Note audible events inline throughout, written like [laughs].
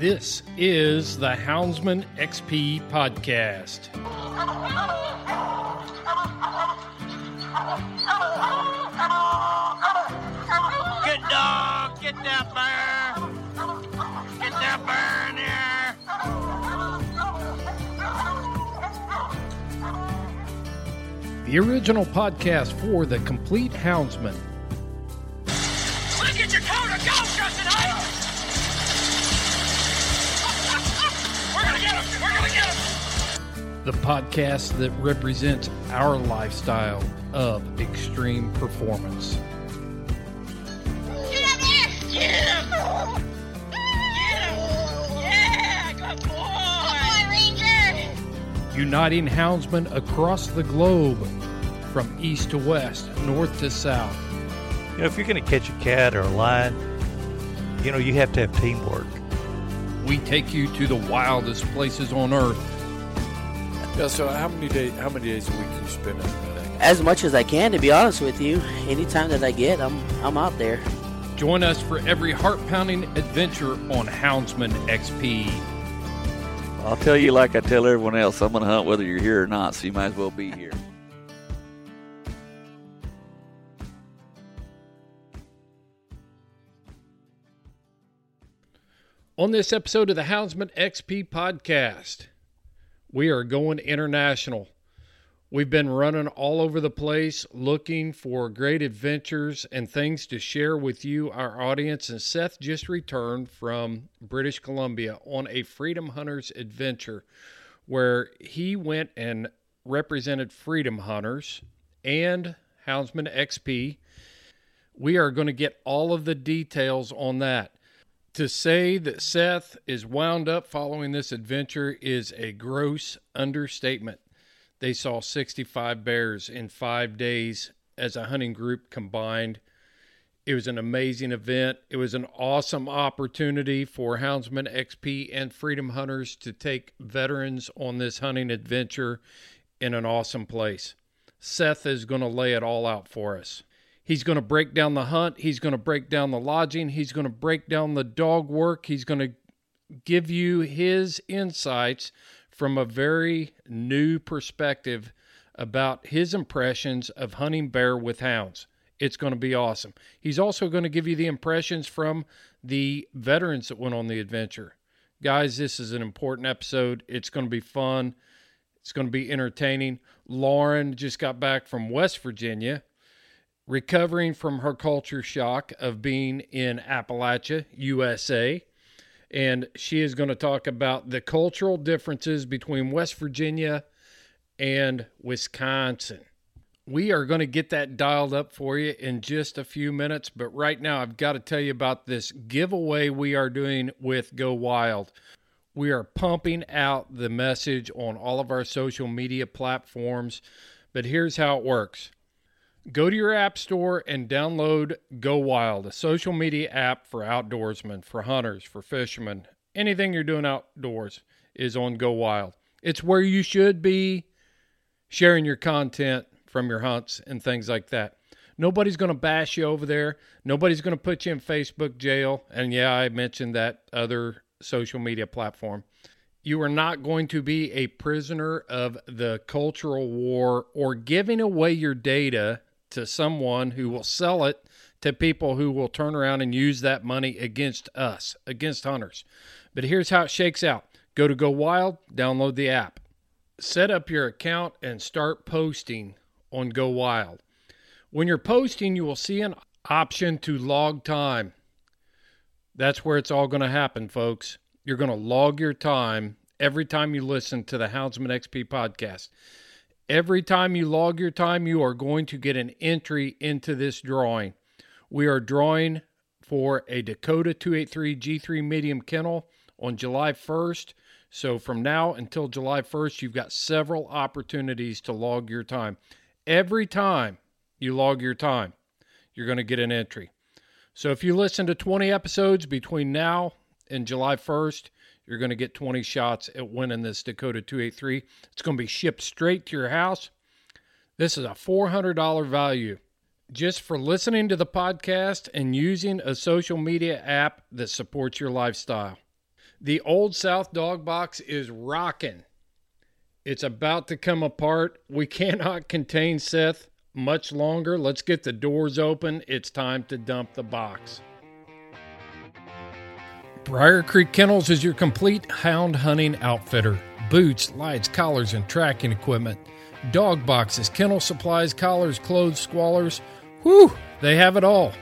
This is the Houndsman XP podcast. Good dog, get that bear. Get that in here. The original podcast for the complete houndsman. The podcast that represents our lifestyle of extreme performance. Get up there. Get him. Get him. Yeah, good boy. Ranger. Uniting houndsmen across the globe from east to west, north to south. You know, if you're going to catch a cat or a lion, you know, you have to have teamwork. We take you to the wildest places on earth. Yeah, so how many days how many days a week you spend in that? as much as I can, to be honest with you. Anytime that I get, I'm I'm out there. Join us for every heart pounding adventure on Houndsman XP. I'll tell you like I tell everyone else, I'm going to hunt whether you're here or not, so you might as well be here. On this episode of the Houndsman XP podcast, we are going international. We've been running all over the place looking for great adventures and things to share with you, our audience. And Seth just returned from British Columbia on a Freedom Hunters adventure where he went and represented Freedom Hunters and Houndsman XP. We are going to get all of the details on that. To say that Seth is wound up following this adventure is a gross understatement. They saw 65 bears in five days as a hunting group combined. It was an amazing event. It was an awesome opportunity for Houndsman XP and Freedom Hunters to take veterans on this hunting adventure in an awesome place. Seth is going to lay it all out for us. He's going to break down the hunt. He's going to break down the lodging. He's going to break down the dog work. He's going to give you his insights from a very new perspective about his impressions of hunting bear with hounds. It's going to be awesome. He's also going to give you the impressions from the veterans that went on the adventure. Guys, this is an important episode. It's going to be fun. It's going to be entertaining. Lauren just got back from West Virginia recovering from her culture shock of being in Appalachia, USA. And she is going to talk about the cultural differences between West Virginia and Wisconsin. We are going to get that dialed up for you in just a few minutes, but right now I've got to tell you about this giveaway we are doing with Go Wild. We are pumping out the message on all of our social media platforms, but here's how it works Go to your app store and download Go Wild, a social media app for outdoorsmen, for hunters, for fishermen. Anything you're doing outdoors is on Go Wild. It's where you should be sharing your content from your hunts and things like that. Nobody's going to bash you over there. Nobody's going to put you in Facebook jail. And yeah, I mentioned that other social media platform. You are not going to be a prisoner of the cultural war or giving away your data to someone who will sell it to people who will turn around and use that money against us, against hunters. But here's how it shakes out go to Go Wild, download the app, set up your account, and start posting on Go Wild. When you're posting, you will see an option to log time. That's where it's all going to happen, folks. You're going to log your time every time you listen to the Houndsman XP podcast. Every time you log your time, you are going to get an entry into this drawing. We are drawing for a Dakota 283 G3 medium kennel on July 1st. So from now until July 1st, you've got several opportunities to log your time. Every time you log your time, you're going to get an entry. So if you listen to 20 episodes between now and July 1st, you're going to get 20 shots at winning this Dakota 283. It's going to be shipped straight to your house. This is a $400 value just for listening to the podcast and using a social media app that supports your lifestyle. The Old South Dog Box is rocking. It's about to come apart. We cannot contain Seth much longer. Let's get the doors open. It's time to dump the box. Briar Creek Kennels is your complete hound hunting outfitter. Boots, lights, collars, and tracking equipment. Dog boxes, kennel supplies, collars, clothes, squallers. Whew, they have it all.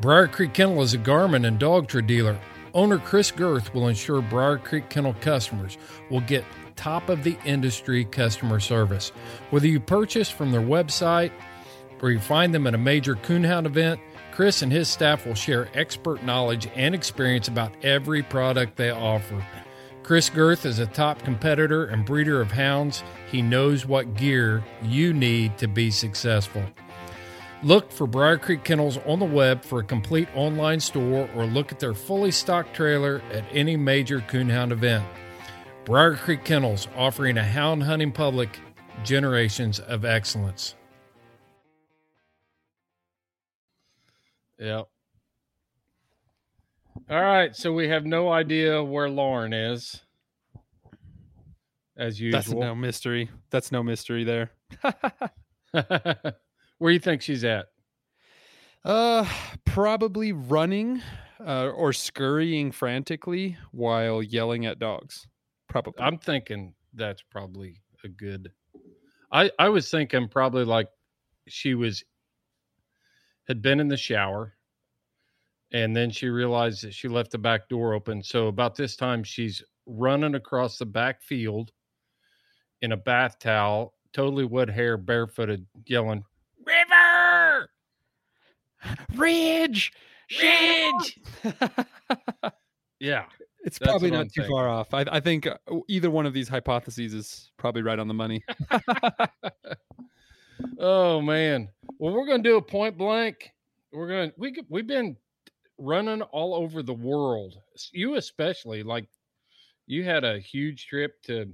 Briar Creek Kennel is a Garmin and Dogtra dealer. Owner Chris Girth will ensure Briar Creek Kennel customers will get top of the industry customer service. Whether you purchase from their website or you find them at a major coonhound event, Chris and his staff will share expert knowledge and experience about every product they offer. Chris Girth is a top competitor and breeder of hounds. He knows what gear you need to be successful. Look for Briar Creek Kennels on the web for a complete online store or look at their fully stocked trailer at any major coonhound event. Briar Creek Kennels offering a hound hunting public generations of excellence. Yep. All right, so we have no idea where Lauren is, as usual, That's no mystery. That's no mystery there. [laughs] where do you think she's at? Uh, probably running uh, or scurrying frantically while yelling at dogs. Probably. I'm thinking that's probably a good. I I was thinking probably like she was had been in the shower, and then she realized that she left the back door open. So about this time, she's running across the back field in a bath towel, totally wet hair, barefooted, yelling, "River, [gasps] Ridge! Ridge!" [laughs] yeah, it's probably not I'm too far off. I, I think uh, either one of these hypotheses is probably right on the money. [laughs] [laughs] oh man. Well, we're to do a point blank. We're to we we've been running all over the world. You especially like you had a huge trip to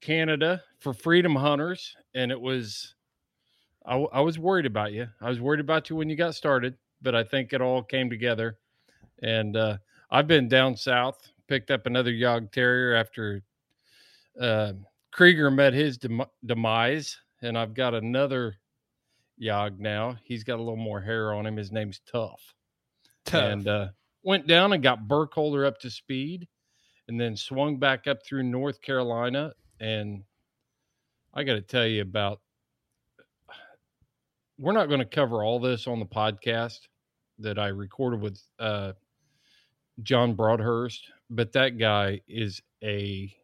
Canada for freedom hunters and it was I was worried about you. I was worried about you when you got started, but I think it all came together. And uh, I've been down south, picked up another Yog Terrier after uh, Krieger met his dem- demise, and I've got another Yog now. He's got a little more hair on him. His name's Tough. Tough. And uh, went down and got Burkholder up to speed, and then swung back up through North Carolina. And I got to tell you about. We're not going to cover all this on the podcast that I recorded with uh, John Broadhurst, but that guy is a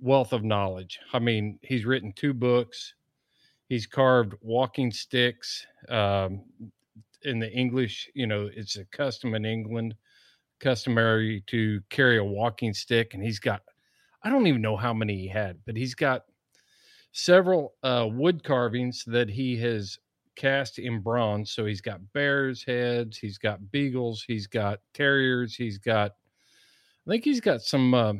wealth of knowledge. I mean, he's written two books. He's carved walking sticks um, in the English. You know, it's a custom in England, customary to carry a walking stick, and he's got. I don't even know how many he had, but he's got several uh, wood carvings that he has cast in bronze. So he's got bears' heads, he's got beagles, he's got terriers, he's got. I think he's got some uh,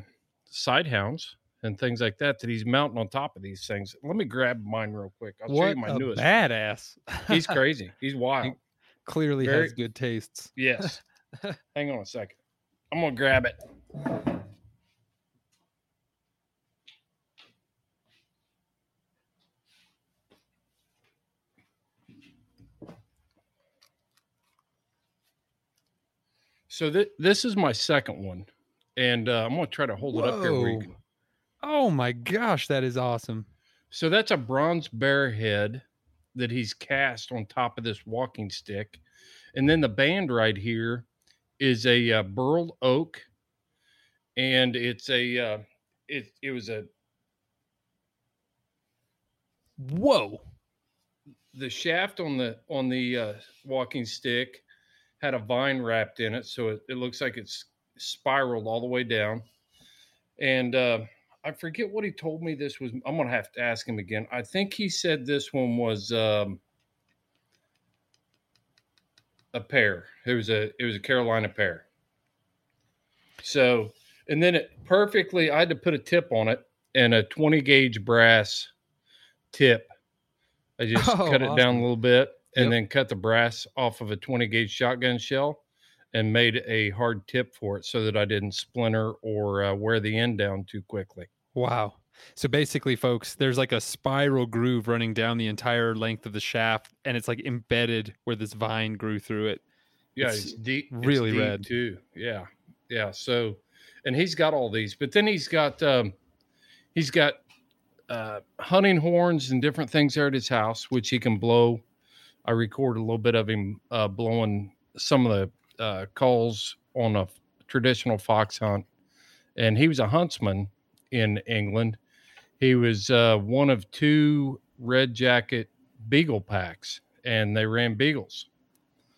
sidehounds and things like that that he's mounting on top of these things. Let me grab mine real quick. I'll show what you my a newest. badass! He's [laughs] crazy. He's wild. Clearly Very- has good tastes. Yes. [laughs] Hang on a second. I'm gonna grab it. So th- this is my second one, and uh, I'm gonna try to hold it up here. Where you can... Oh my gosh, that is awesome. So that's a bronze bear head that he's cast on top of this walking stick, and then the band right here is a uh, burled oak, and it's a uh, it it was a Whoa. the shaft on the on the uh, walking stick had a vine wrapped in it, so it, it looks like it's spiraled all the way down. And uh, I forget what he told me this was. I'm gonna have to ask him again. I think he said this one was um, a pair. It was a it was a Carolina pair. So, and then it perfectly. I had to put a tip on it and a 20 gauge brass tip. I [laughs] just Oh, cut it down a little bit and Yep. then cut the brass off of a 20 gauge shotgun shell and made a hard tip for it so that I didn't splinter or uh, wear the end down too quickly. Wow. So basically, folks, there's like a spiral groove running down the entire length of the shaft, and it's like embedded where this vine grew through it. Yeah, It's it's, deep, it's really deep, red. too. Yeah, yeah. So, and he's got all these, but then he's got um, he's got uh, hunting horns and different things there at his house, which he can blow. I recorded a little bit of him uh, blowing some of the uh, calls on a traditional fox hunt, and he was a huntsman in England. He was uh, one of two red jacket beagle packs, and they ran beagles.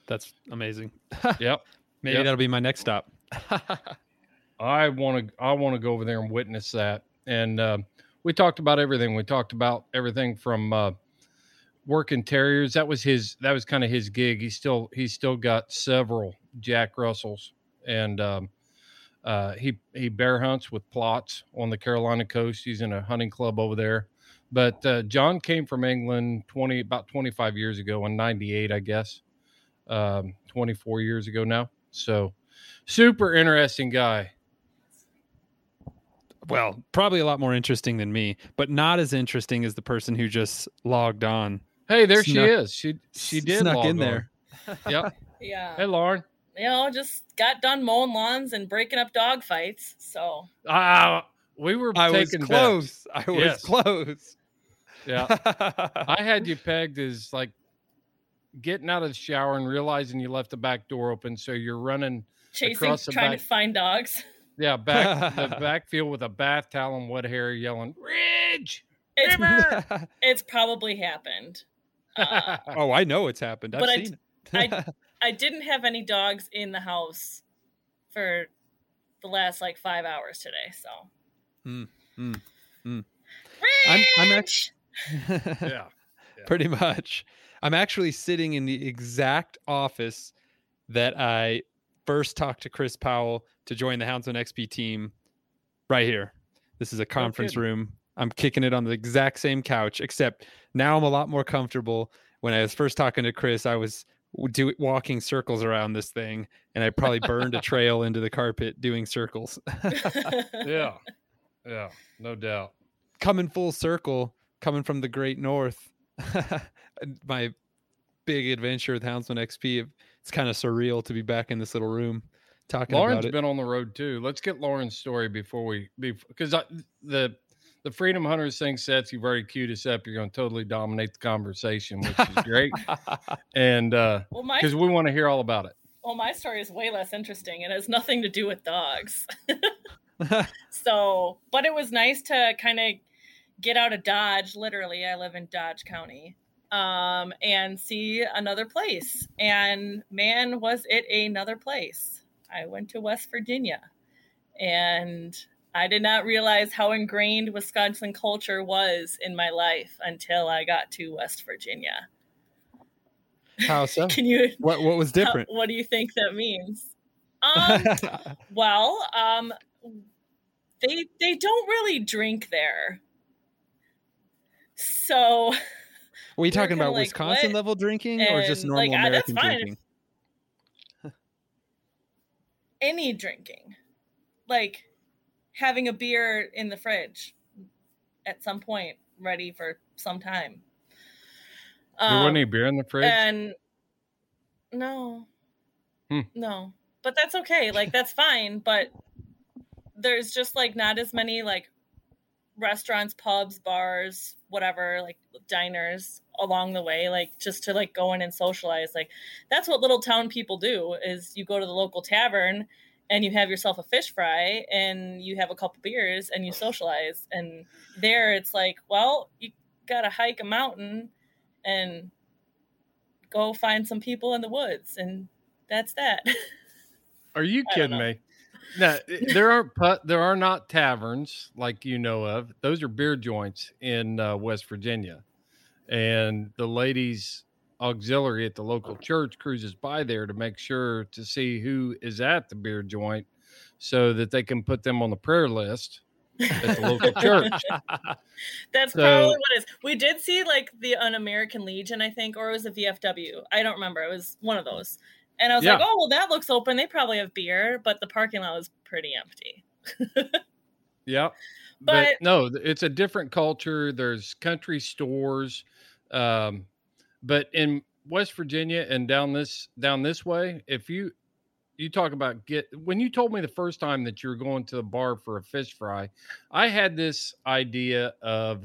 That's amazing. [laughs] Yep. Maybe Yep. that'll be my next stop. [laughs] I want to I want to go over there and witness that. And uh, we talked about everything. We talked about everything from uh, working terriers. That was his. That was kind of his gig. He still he's still got several Jack Russells, and um, uh, he he bear hunts with Plotts on the Carolina coast. He's in a hunting club over there. But uh, John came from England twenty about twenty five years ago in '98, I guess, um, twenty four years ago now. So super interesting guy. Well, probably a lot more interesting than me, but not as interesting as the person who just logged on. Hey, there she is. She she did snuck log in on. there. Yep. [laughs] Yeah. Hey, Lauren. You know, just got done mowing lawns and breaking up dog fights. So Ah, we were I was taking close. I was Yes. close. Yeah, [laughs] I had you pegged as like getting out of the shower and realizing you left the back door open, so you're running. chasing, the trying back. to find dogs. Yeah, back the [laughs] backfield with a bath towel and wet hair, yelling "Ridge." It's, [laughs] it's probably happened. Uh, oh, I know it's happened. I've But seen I- it. I didn't have any dogs in the house for the last like five hours today. So. Hmm, hmm, hmm. I'm, I'm I'm act- [laughs] yeah, Pretty much. I'm actually sitting in the exact office that I first talked to Chris Powell to join the Houndsman XP team right here. This is a conference kidding. room I'm kicking it on the exact same couch, except now I'm a lot more comfortable. When I was first talking to Chris, I was w- do walking circles around this thing, and I probably burned a trail into the carpet doing circles. [laughs] Yeah. Yeah. No doubt. coming full circle, coming from the great north. [laughs] My big adventure with Houndsman XP. It's kind of surreal to be back in this little room talking Lauren's about it. been on the road too. Let's get Lauren's story before we because the the Freedom Hunters thing sets you've already queued us up. You're going to totally dominate the conversation, which is great, [laughs] and uh well, my because we want to hear all about it. well, my story is way less interesting. It has nothing to do with dogs. [laughs] [laughs] so, but it was nice to kind of get out of Dodge. Literally, I live in Dodge County, um, and see another place. And man, was it another place! I went to West Virginia, and I did not realize how ingrained Wisconsin culture was in my life until I got to West Virginia. How so? [laughs] Can you? What what was how- different? what do you think that means? [laughs] Um, well, um, they they don't really drink there. So Are you talking about like, Wisconsin what? level drinking or just normal like, American drinking? [laughs] any drinking, like having a beer in the fridge at some point, ready for some time. there Um, wasn't any beer in the fridge. And no, Hmm. no, but that's okay. Like that's fine. But there's just like not as many like restaurants, pubs, bars, whatever, like diners along the way, like just to like go in and socialize. Like that's what little town people do is you go to the local tavern and you have yourself a fish fry and you have a couple beers and you socialize. And there it's like, well, you gotta hike a mountain and go find some people in the woods and that's that. [laughs] Are you kidding me? No, [laughs] there aren't put, there are not taverns like you know of. Those are beer joints in uh, West Virginia, and the ladies auxiliary at the local church cruises by there to make sure to see who is at the beer joint, so that they can put them on the prayer list at the local church. [laughs] That's So- probably what it is. We did see like the an American Legion, I think, or it was a VFW. I don't remember. It was one of those. And I was like, oh well, that looks open. They probably have beer, but the parking lot was pretty empty. [laughs] yeah. But, But- no, it's a different culture. There's country stores. Um, but in West Virginia and down this down this way, if you you talk about get when you told me the first time that you were going to the bar for a fish fry, I had this idea of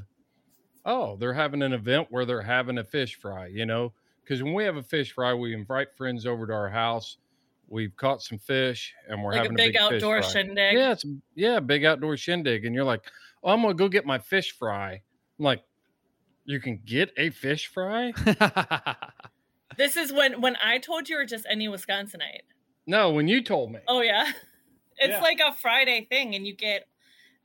oh, they're having an event where they're having a fish fry, you know? Because when we have a fish fry, we invite friends over to our house. We've caught some fish and we're like a having big, fish outdoor fry. shindig. Yeah, it's yeah, big outdoor shindig, and you're like, oh, I'm gonna go get my fish fry. I'm like, you can get a fish fry? [laughs] This is when when I told you, or just any Wisconsinite. no, when you told me. Oh yeah, [laughs] it's Yeah. like a Friday thing, and you get.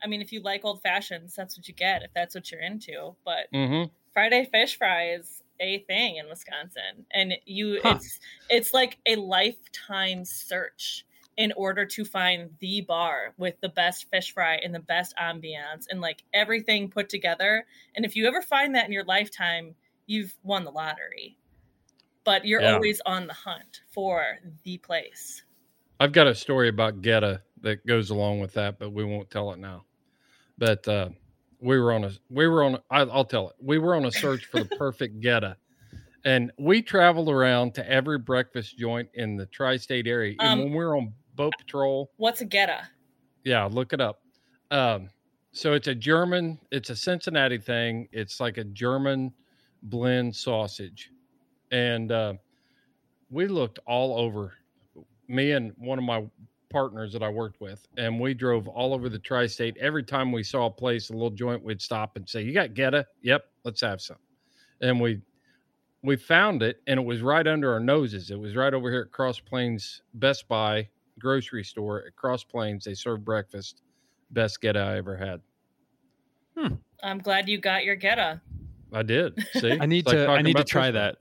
I mean, if you like old fashions, that's what you get. If that's what you're into, but Mm-hmm. Friday fish fry is a thing in Wisconsin, and you Huh. it's it's like a lifetime search in order to find the bar with the best fish fry and the best ambiance and like everything put together. And if you ever find that in your lifetime, you've won the lottery. But you're Yeah. always on the hunt for the place. I've got a story about Goetta that goes along with that, but we won't tell it now. But uh, we were on a we were on a, I, I'll tell it. We were on a search for the [laughs] perfect Goetta, and we traveled around to every breakfast joint in the tri-state area. And Um, when we were on boat patrol, What's a goetta? yeah, look it up. Um, so it's a German, it's a Cincinnati thing. It's like a German blend sausage, and uh, we looked all over. Me and one of my partners that I worked with, and we drove all over the tri-state. Every time we saw a place, a little joint, we'd stop and say, "You got Goetta? Yep, let's have some." And we we found it, and it was right under our noses. It was right over here at Cross Plains Best Buy grocery store at Cross Plains. They serve breakfast. Best Goetta I ever had. Hmm. I'm glad you got your goetta. I did. See, [laughs] I need It's like to I need to try that.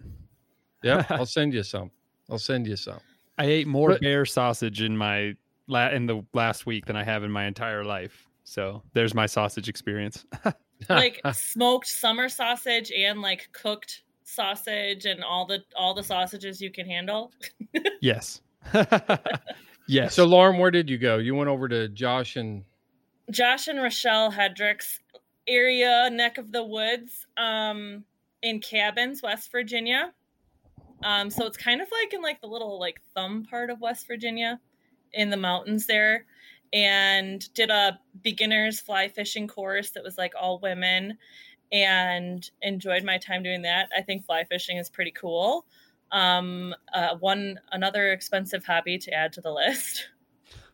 Yeah, [laughs] I'll send you some. I'll send you some. I ate more But- bear sausage in my la- in the last week than I have in my entire life. So there's my sausage experience. [laughs] like smoked summer sausage and like cooked sausage and all the all the sausages you can handle. Yes. Yes. So, Lauren, where did you go? You went over to Josh and Josh and Rochelle Hedrick's area, neck of the woods, um, in Cabins, West Virginia. Um, so it's kind of like in like the little like thumb part of West Virginia, in the mountains there, and did a beginners fly fishing course that was like all women, and enjoyed my time doing that. I think fly fishing is pretty cool. Um, uh, one another expensive hobby to add to the list.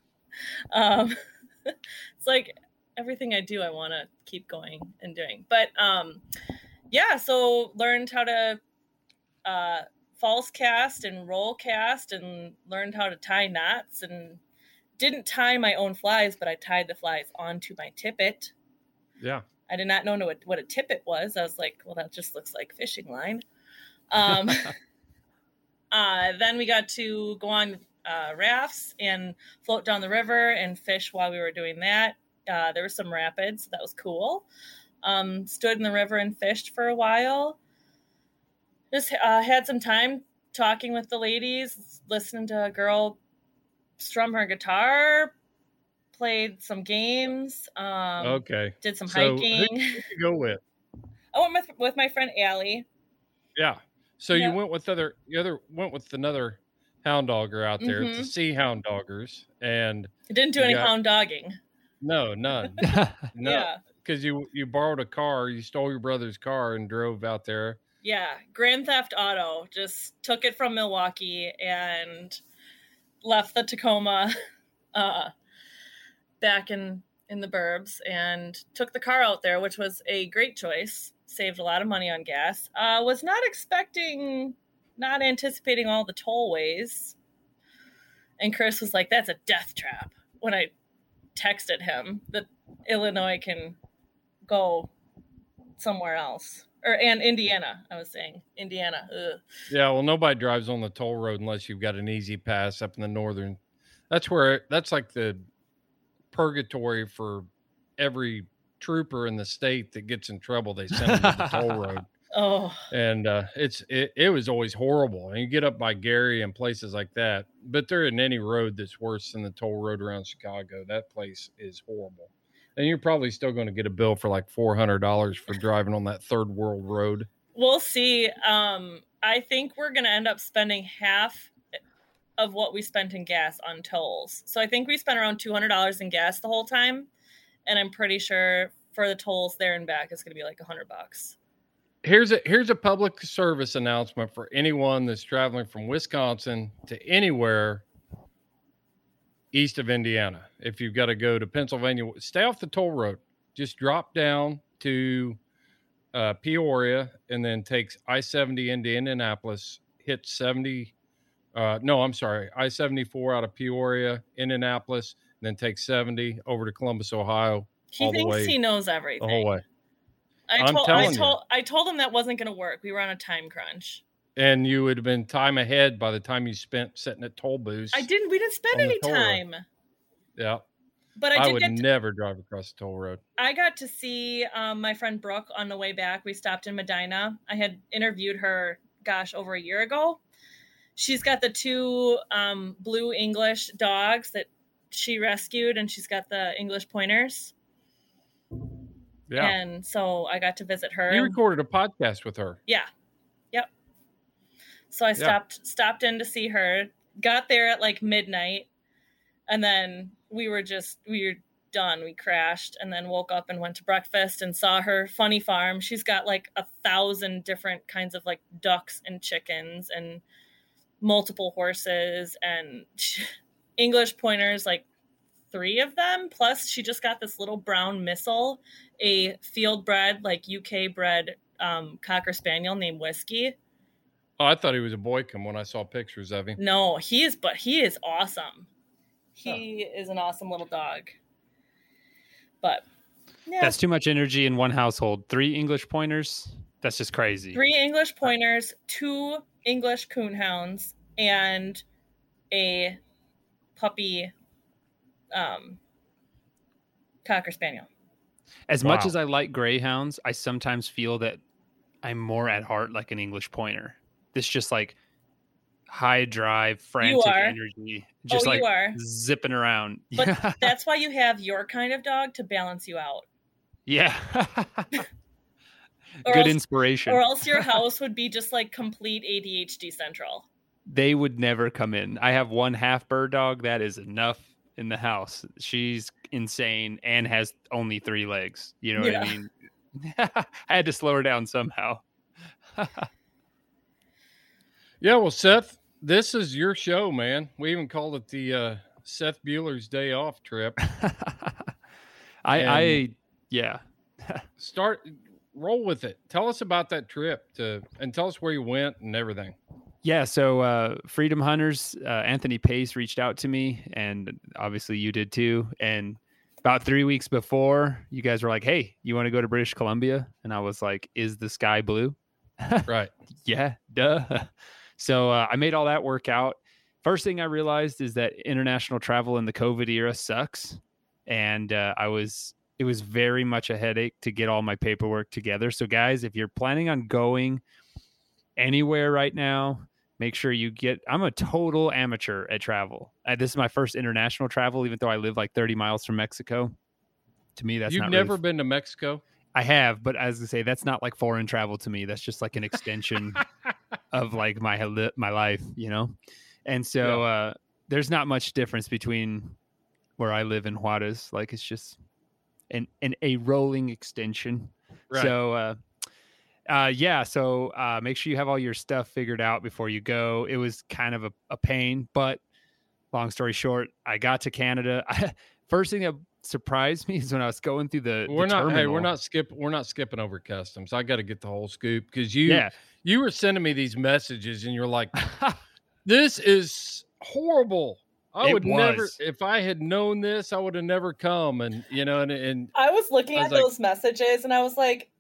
[laughs] um, [laughs] it's like everything I do, I want to keep going and doing. But um, yeah, so learned how to uh, false cast and roll cast, and learned how to tie knots, and didn't tie my own flies, but I tied the flies onto my tippet. yeah. I did not know what, what a tippet was. I was like, well, that just looks like fishing line. Um, [laughs] uh, then we got to go on uh, rafts and float down the river and fish while we were doing that. Uh, there were some rapids. That was cool. Um, stood in the river and fished for a while. Just uh, had some time talking with the ladies, listening to a girl strum her guitar, played some games. Um, Okay. Did some So, who hiking. did you go with? I went with, with my friend Allie. Yeah. So Yeah. you went with other you other went with another hound dogger out there to Mhm. see hound doggers and I didn't do any got- hound dogging. no none [laughs] no Yeah. because you you borrowed a car you stole your brother's car and drove out there Yeah. Grand Theft Auto. Just took it from Milwaukee and left the Tacoma [laughs] uh, back in, in the burbs and took the car out there, which was a great choice. Saved a lot of money on gas. Uh, was not expecting, not anticipating all the tollways. And Chris was like, that's a death trap when I texted him that Illinois can go somewhere else or and Indiana. I was saying Indiana. Ugh. yeah well nobody drives on the toll road unless you've got an E-ZPass up in the northern that's where that's like the purgatory for every trooper in the state that gets in trouble they send them to the toll road [laughs] Oh, and uh, it's it, it was always horrible. And you get up by Gary and places like that, but there isn't any road that's worse than the toll road around Chicago. That place is horrible, and you're probably still going to get a bill for like four hundred dollars for driving on that third world road. we'll see. Um, I think we're gonna end up spending half of what we spent in gas on tolls. So I think we spent around two hundred dollars in gas the whole time, and I'm pretty sure for the tolls there and back, it's gonna be like a hundred bucks. Here's a here's a public service announcement for anyone that's traveling from Wisconsin to anywhere east of Indiana. If you've got to go to Pennsylvania, stay off the toll road. Just drop down to uh, Peoria and then takes I 70 into Indianapolis, hit 70. Uh, no, I'm sorry, I 74 out of Peoria, Indianapolis, then take 70 over to Columbus, Ohio, He all the thinks way, he knows everything. the whole way. I I'm told I telling you. I told him that wasn't gonna work. We were on a time crunch. And you would have been time ahead by the time you spent sitting at toll booths. I didn't. We didn't spend any toll road. time, Yeah, but I I, did would get. To, never drive across the toll road. I got to see um, my friend Brooke on the way back. We stopped in Medina. I had interviewed her, gosh, over a year ago. She's got the two um, blue English dogs that she rescued, and she's got the English pointers. Yeah, And so I got to visit her. you recorded a podcast with her. Yeah. Yep. So I stopped stopped in to see her. Got there at like midnight, and then we were just we were done. We crashed, and then woke up and went to breakfast and saw her funny farm. She's got like a thousand different kinds of like ducks and chickens and multiple horses and [laughs] English pointers, like three of them. Plus, she just got this little brown missile, a field bred, like UK bred um, cocker spaniel named Whiskey. Oh, I thought he was a Boykin when I saw pictures of him. No, he is, but he is awesome. He is an awesome little dog. But yeah, That's too much energy in one household. Three English pointers. That's just crazy. three English pointers, two English coonhounds, and a puppy um, cocker spaniel. As much as I like greyhounds, I sometimes feel that I'm more at heart like an English pointer. This just like high drive, frantic energy, just oh, like you are. zipping around. But [laughs] that's why you have your kind of dog to balance you out. yeah. [laughs] Good else- inspiration. Or else your [laughs] house would be just like complete ADHD central. They would never come in. I have one half bird dog. That is enough in the house. She's insane and has only three legs. You know what I mean? [laughs] I had to slow her down somehow. [laughs] Yeah, well, Seth, this is your show, man. We even called it the uh, Seth Bueller's Day Off trip. [laughs] I, I, yeah. Start, roll with it. Tell us about that trip to, and tell us where you went and everything. Yeah, so uh, Freedom Hunters, uh, Anthony Pace reached out to me, and obviously you did too. And about three weeks before, you guys were like, "Hey, you want to go to British Columbia?" And I was like, "Is the sky blue?" Right. [laughs] yeah, duh. [laughs] So uh, I made all that work out. First thing I realized is that international travel in the COVID era sucks, and uh, I was it was very much a headache to get all my paperwork together. So guys, if you're planning on going anywhere right now, make sure you get. I'm a total amateur at travel. Uh, this is my first international travel, even though I live like 30 miles from Mexico. To me, that's You've not really never been to Mexico? I have, but as I say, that's not like foreign travel to me. That's just like an extension [laughs] of like my my life, you know. And so uh, there's not much difference between where I live in Juarez. Like it's just an an a rolling extension. Right. So uh, uh, yeah, so uh, make sure you have all your stuff figured out before you go. It was kind of a, a pain, but long story short, I got to Canada. [laughs] First thing that surprised me is when I was going through the we're the not. Hey, we're not skip. We're not skipping over customs. I got to get the whole scoop because you. Yeah. You were sending me these messages, and you're like, [laughs] "This is horrible." I It would never. If I had known this, I would have never come. And you know, and, and I was looking I at like- those messages and I was like,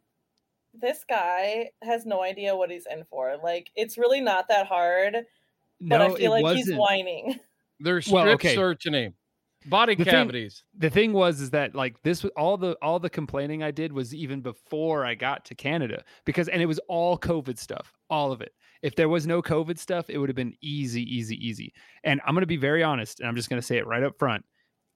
this guy has no idea what he's in for. Like, it's really not that hard, but I No, feel it like he's wasn't. whining. [laughs] they're Well, strip okay. searching body The thing- cavities. the thing was is that like this was all the all the complaining I did was even before I got to Canada because and it was all COVID stuff, all of it. If there was no COVID stuff, it would have been easy, easy, easy. And I'm going to be very honest, and I'm just going to say it right up front.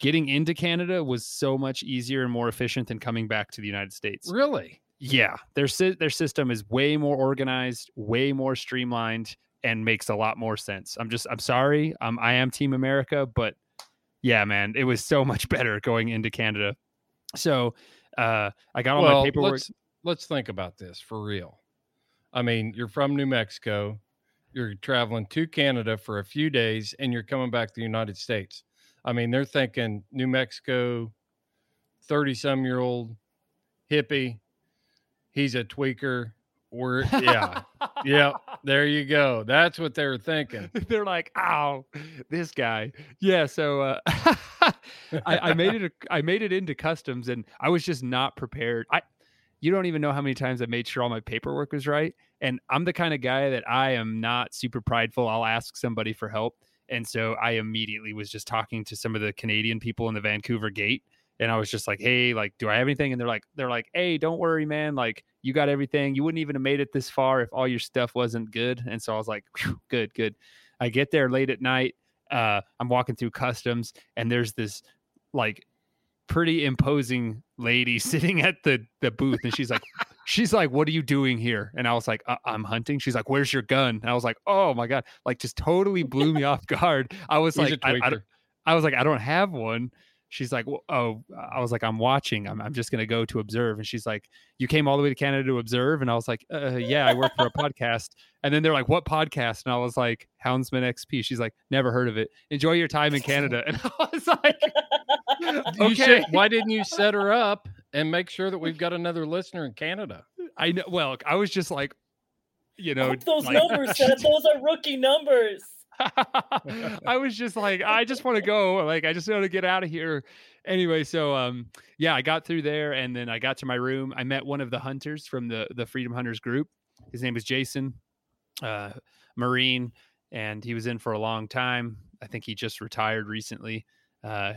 Getting into Canada was so much easier and more efficient than coming back to the United States. Really? Yeah, their their system is way more organized, way more streamlined, and makes a lot more sense. I'm just I'm sorry, um, I am Team America, but yeah, man, it was so [laughs] much better going into Canada. So uh, I got all well, my paperwork. let's let's think about this for real. I mean, you're from New Mexico. You're traveling to Canada for a few days, and you're coming back to the United States. I mean, they're thinking New Mexico, thirty-some year old hippie. He's a tweaker. We're yeah, [laughs] yeah. There you go. That's what they were thinking. [laughs] They're like, "Ow, this guy." Yeah, so uh, [laughs] I, I made it. A, I made it into customs, and I was just not prepared. I, you don't even know how many times I made sure all my paperwork was right. And I'm the kind of guy that I am not super prideful. I'll ask somebody for help, and so I immediately was just talking to some of the Canadian people in the Vancouver gate, and I was just like, "Hey, like, do I have anything?" And they're like, "They're like, hey, don't worry, man. Like, you got everything. You wouldn't even have made it this far if all your stuff wasn't good." And so I was like, "Good, good." I get there late at night. Uh, I'm walking through customs, and there's this like pretty imposing lady [laughs] sitting at the the booth, and she's like, [laughs] she's like, "What are you doing here?" And I was like, uh, "I'm hunting." She's like, "Where's your gun?" And I was like, "Oh my god!" Like just totally blew me [laughs] off guard. I was He's like, I, I I was like, I don't have one. She's like, oh, I was like, I'm watching. I'm, I'm just going to go to observe. And she's like, you came all the way to Canada to observe? And I was like, uh, yeah, I work for a podcast. And then they're like, what podcast? And I was like, Houndsman XP. She's like, never heard of it. Enjoy your time in [laughs] Canada. [laughs] And I was like, You okay. should, why didn't you set her up and make sure that we've got another listener in Canada? I know. Well, I was just like, you know, those like- numbers, Seth, those are rookie numbers. [laughs] I was just like, I just want to go. Like, I just want to get out of here. Anyway, so um, yeah, I got through there, and then I got to my room. I met one of the hunters from the the Freedom Hunters group. His name was Jason, uh, Marine, and he was in for a long time. I think he just retired recently. Uh,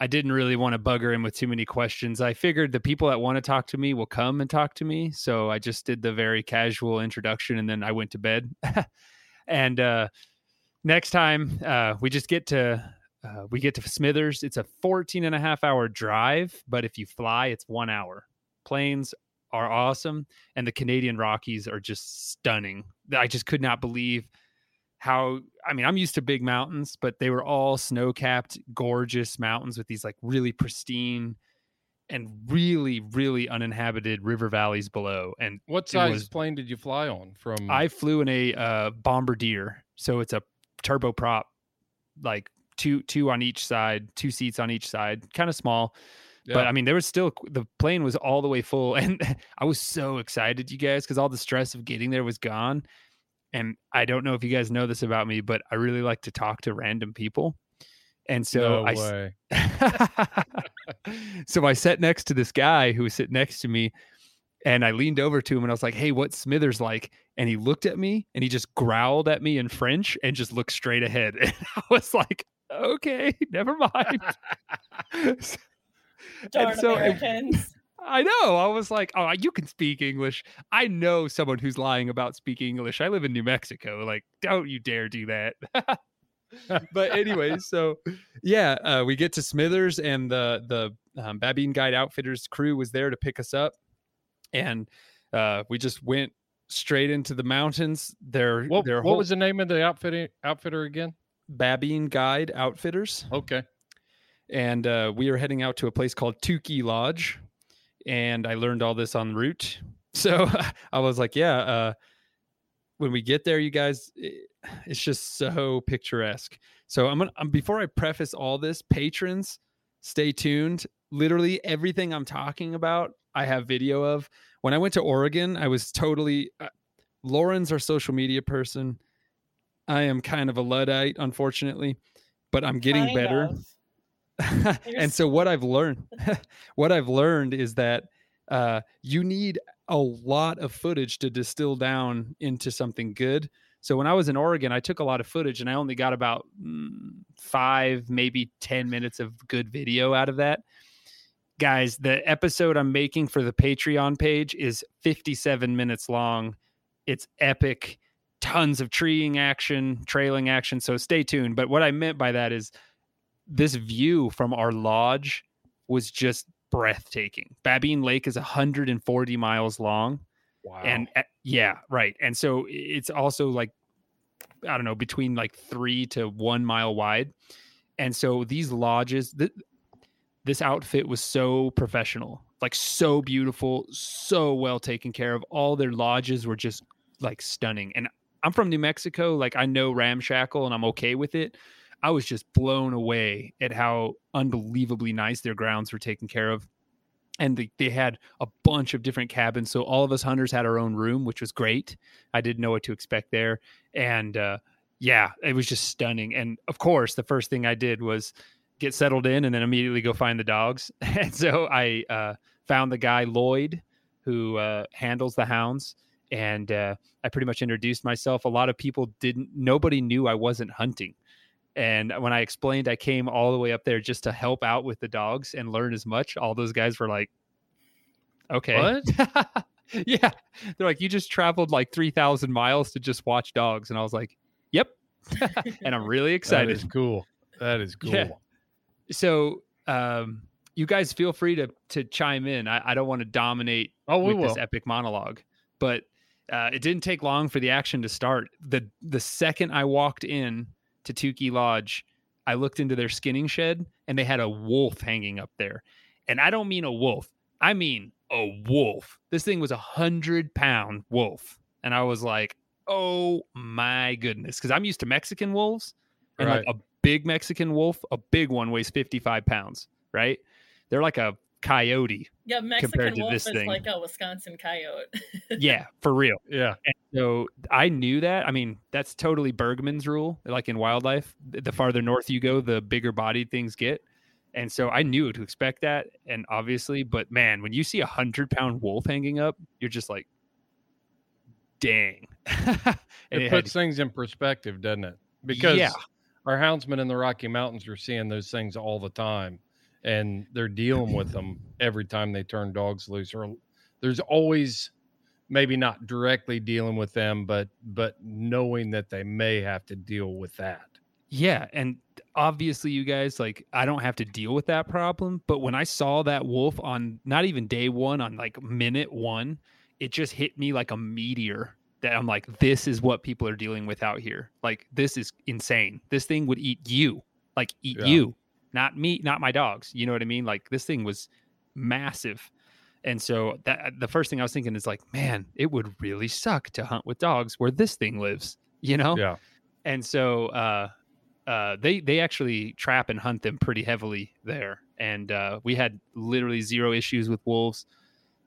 I didn't really want to bugger him with too many questions. I figured the people that want to talk to me will come and talk to me. So I just did the very casual introduction and then I went to bed. [laughs] and uh, next time uh, we just get to uh, we get to Smithers. It's a 14 and a half hour drive, but if you fly, it's one hour. Planes are awesome, and the Canadian Rockies are just stunning. I just could not believe how I mean, I'm used to big mountains, but they were all snow capped, gorgeous mountains with these like really pristine and really, really uninhabited river valleys below. And what size was, plane did you fly on? From I flew in a uh, Bombardier, so it's a turboprop, like two two on each side, two seats on each side, kind of small. Yeah. But I mean, there was still the plane was all the way full, [laughs] and I was so excited, you guys, because all the stress of getting there was gone and I don't know if you guys know this about me, but I really like to talk to random people. And so no I [laughs] So I sat next to this guy who was sitting next to me and I leaned over to him and I was like, "Hey, what's Smithers like?" And he looked at me and he just growled at me in French and just looked straight ahead. [laughs] And I was like, "Okay, [laughs] never mind." [laughs] Darn so Americans. I know. I was like, oh, you can speak English. I know someone who's lying about speaking English. I live in New Mexico. Like, don't you dare do that. but anyway, so yeah, uh, we get to Smithers, and the the um, Babine Guide Outfitters crew was there to pick us up, and uh, we just went straight into the mountains. Their what, their what was the name of the outfitter outfitter again? Babine Guide Outfitters. Okay. And uh, we are heading out to a place called Tukey Lodge, and I learned all this en route. [laughs] So [laughs] I was like, yeah, uh, when we get there, you guys, it's just so picturesque. So I'm gonna um, before I preface all this, patrons, stay tuned. Literally everything I'm talking about, I have video of. When I went to Oregon, I was totally. Uh, Lauren's our social media person. I am kind of a luddite, unfortunately, but I'm getting kind better. [laughs] And so what I've learned, [laughs] what I've learned is that uh, you need a lot of footage to distill down into something good. So when I was in Oregon, I took a lot of footage and I only got about mm, five, maybe 10 minutes of good video out of that. Guys, the episode I'm making for the Patreon page is 57 minutes long. It's epic, tons of treeing action, trailing action. So stay tuned. But what I meant by that is this view from our lodge was just breathtaking. Babine Lake is 140 miles long. Wow. And uh, yeah, right. And so it's also like, I don't know, between like three to one mile wide. And so these lodges, th- this outfit was so professional, like so beautiful, so well taken care of. All their lodges were just like stunning. And I'm from New Mexico. Like I know ramshackle and I'm okay with it. I was just blown away at how unbelievably nice their grounds were taken care of. And the, they had a bunch of different cabins. So all of us hunters had our own room, which was great. I didn't know what to expect there. And uh, yeah, it was just stunning. And of course, the first thing I did was get settled in and then immediately go find the dogs. [laughs] and so I uh, found the guy, Lloyd, who uh, handles the hounds and uh, I pretty much introduced myself. A lot of people didn't, nobody knew I wasn't hunting. And when I explained I came all the way up there just to help out with the dogs and learn as much, all those guys were like, okay. [laughs] yeah. They're like, you just traveled like 3,000 miles to just watch dogs. And I was like, yep. [laughs] and I'm really excited. That is cool. That is cool. Yeah. So, um, you guys feel free to to chime in. I, I don't want to dominate oh, with will. this epic monologue, but uh, it didn't take long for the action to start. the The second I walked in to Tukey Lodge, I looked into their skinning shed and they had a wolf hanging up there. And I don't mean a wolf, I mean a wolf. This thing was a hundred pound wolf. And I was like, oh my goodness. Cause I'm used to Mexican wolves and right. like a big Mexican wolf, a big one weighs 55 pounds, right? They're like a coyote. Yeah, Mexican wolf is thing. like a Wisconsin coyote. [laughs] yeah, for real. Yeah. And so I knew that. I mean, that's totally Bergmann's rule. Like in wildlife, the farther north you go, the bigger bodied things get. And so I knew to expect that. And obviously, but man, when you see a hundred pound wolf hanging up, you're just like, dang. [laughs] it, it, puts had, things in perspective, doesn't it? Because yeah. Our houndsmen in the Rocky Mountains are seeing those things all the time and they're dealing with them every time they turn dogs loose. Or there's always maybe not directly dealing with them, but but knowing that they may have to deal with that. Yeah, and obviously you guys like I don't have to deal with that problem, but when I saw that wolf on not even day 1 on like minute 1, it just hit me like a meteor that I'm like this is what people are dealing with out here. Like this is insane. This thing would eat you. Like eat Yeah. you, not me, not my dogs. You know what I mean? Like this thing was massive. And so that the first thing I was thinking is like, man, it would really suck to hunt with dogs where this thing lives, you know? Yeah. and so uh, uh, they they actually trap and hunt them pretty heavily there, and uh, we had literally zero issues with wolves.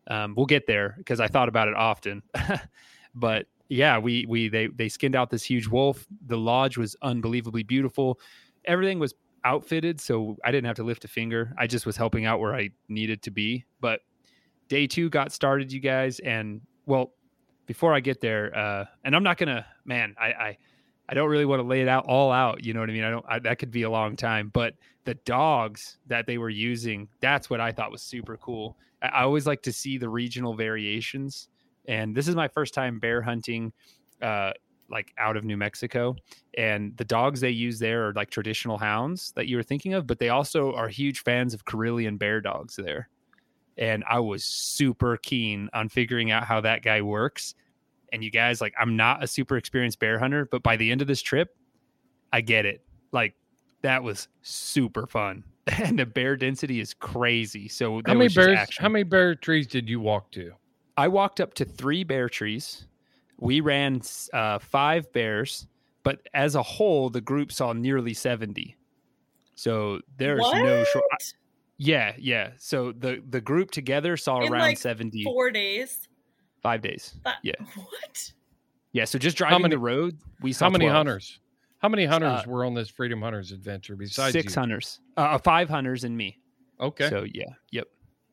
Um, we'll get there because I thought about it often, [laughs] but yeah, we we they they skinned out this huge wolf. The lodge was unbelievably beautiful. Everything was outfitted, so I didn't have to lift a finger. I just was helping out where I needed to be. But day two got started, you guys, and well, before I get there, uh, and I'm not gonna, man, I, I I don't really want to lay it out all out. You know what I mean? I don't. I, that could be a long time. But the dogs that they were using, that's what I thought was super cool. I, I always like to see the regional variations. And this is my first time bear hunting, uh, like out of New Mexico. And the dogs they use there are like traditional hounds that you were thinking of, but they also are huge fans of Karelian bear dogs there. And I was super keen on figuring out how that guy works and you guys like i'm not a super experienced bear hunter but by the end of this trip i get it like that was super fun [laughs] and the bear density is crazy so How many bears? How many bear trees did you walk to? I walked up to three bear trees we ran uh, five bears but as a whole the group saw nearly 70 so there's no short yeah yeah so the the group together saw In, around like, 70 Four days. five days That, Yeah. What? yeah so just driving many- the road we saw How many 12. hunters? How many hunters Uh, were on this Freedom Hunters adventure besides six you? hunters uh, five hunters and me Okay. So yeah, yep.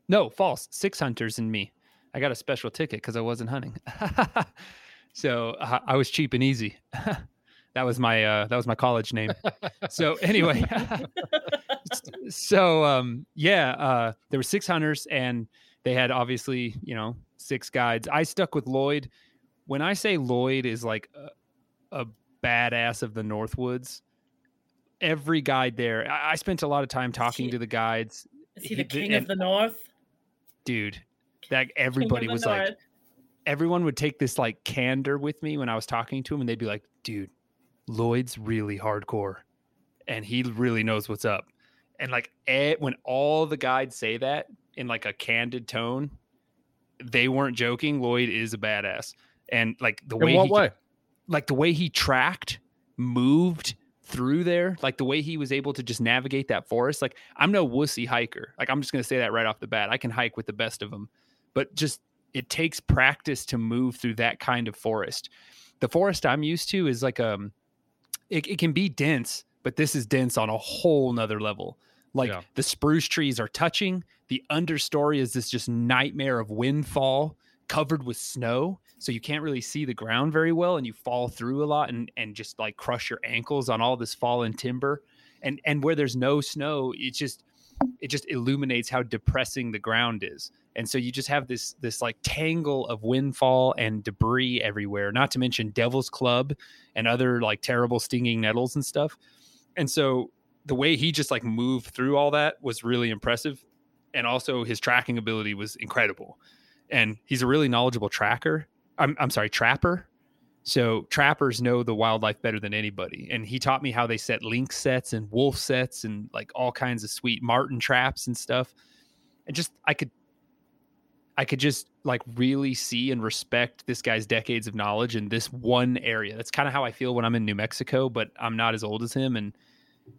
No, false. Six hunters and me. I got a special ticket because I wasn't hunting. [laughs] so I, I was cheap and easy. [laughs] that was my uh, that was my college name. so [laughs] anyway, so um, yeah, uh, there were six hunters and they had obviously you know six guides. I stuck with Lloyd. When I say Lloyd is like a, a badass of the Northwoods, every guide there. I, I spent a lot of time talking he- to the guides Is he He- the king and- of the north? dude that everybody the was like everyone would take this like candor with me when i was talking to him and they'd be like dude lloyd's really hardcore and he really knows what's up and like eh, when all the guides say that in like a candid tone they weren't joking lloyd is a badass and like the way In what he way? like the way he tracked, moved through there, like the way he was able to just navigate that forest. Like I'm no wussy hiker. Like I'm just going to say that right off the bat. I can hike with the best of them, but just it takes practice to move through that kind of forest. The forest I'm used to is like um it, it can be dense, but this is dense on a whole nother level. Like Yeah. the spruce trees are touching. The understory is this just nightmare of windfall covered with snow so you can't really see the ground very well and you fall through a lot and and just like crush your ankles on all this fallen timber and and where there's no snow it's just it just illuminates how depressing the ground is and so you just have this this like tangle of windfall and debris everywhere not to mention devil's club and other like terrible stinging nettles and stuff and so the way he just like moved through all that was really impressive and also his tracking ability was incredible and he's a really knowledgeable tracker. I'm I'm sorry, trapper. So trappers know the wildlife better than anybody, and he taught me how they set lynx sets and wolf sets and like all kinds of sweet marten traps and stuff. And just I could, I could just like really see and respect this guy's decades of knowledge in this one area. That's kind of how I feel when I'm in New Mexico, but I'm not as old as him, and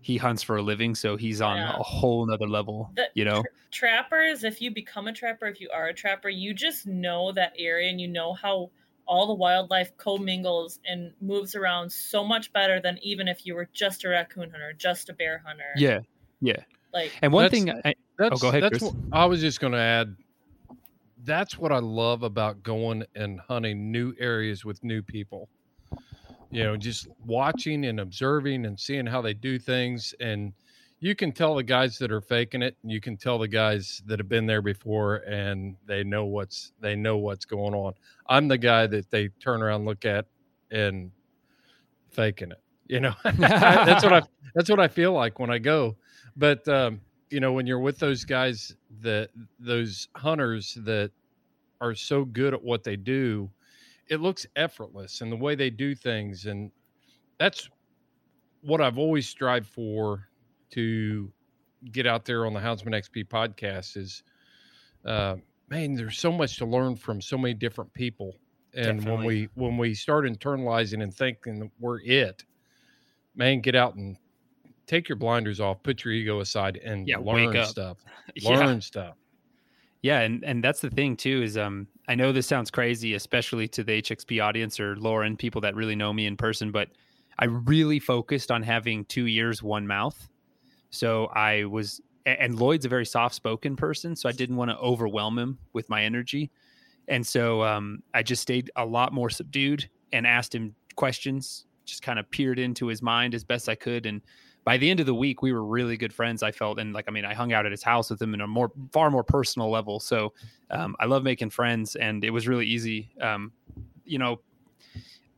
he hunts for a living, so he's on Yeah. a whole nother level. The you know, tra- trappers, if you become a trapper, if you are a trapper, you just know that area and you know how all the wildlife commingles and moves around so much better than even if you were just a raccoon hunter, just a bear hunter. yeah, yeah. Like And one That's- thing, I, That's, oh, go ahead, That's Chris. what, I was just going to add. That's what I love about going and hunting new areas with new people. You know, just watching and observing and seeing how they do things, and you can tell the guys that are faking it. You can tell the guys that have been there before and they know what's they know what's going on. I'm the guy that they turn around, look at, and faking it. [laughs] You know, [laughs] that's what I [laughs] that's what I feel like when I go. But um, you know, when you're with those guys that those hunters that are so good at what they do, it looks effortless and the way they do things, and that's what I've always strived for to get out there on the Houndsman XP podcast is, uh, man, there's so much to learn from so many different people. And when we when we start internalizing and thinking we're it, man, get out and take your blinders off, put your ego aside, and Yeah, learn up. stuff. [laughs] Yeah. Learn stuff. Yeah, and and that's the thing too is um I know this sounds crazy, especially to the HXP audience or Lauren, people that really know me in person, but I really focused on having two ears, one mouth. So I was and Lloyd's a very soft spoken person, so I didn't want to overwhelm him with my energy. And so um, I just stayed a lot more subdued and asked him questions, just kind of peered into his mind as best I could. And by the end of the week, we were really good friends. I felt, and like, I mean, I hung out at his house with him in a more, far more personal level. So um, I love making friends, and it was really easy. Um, you know,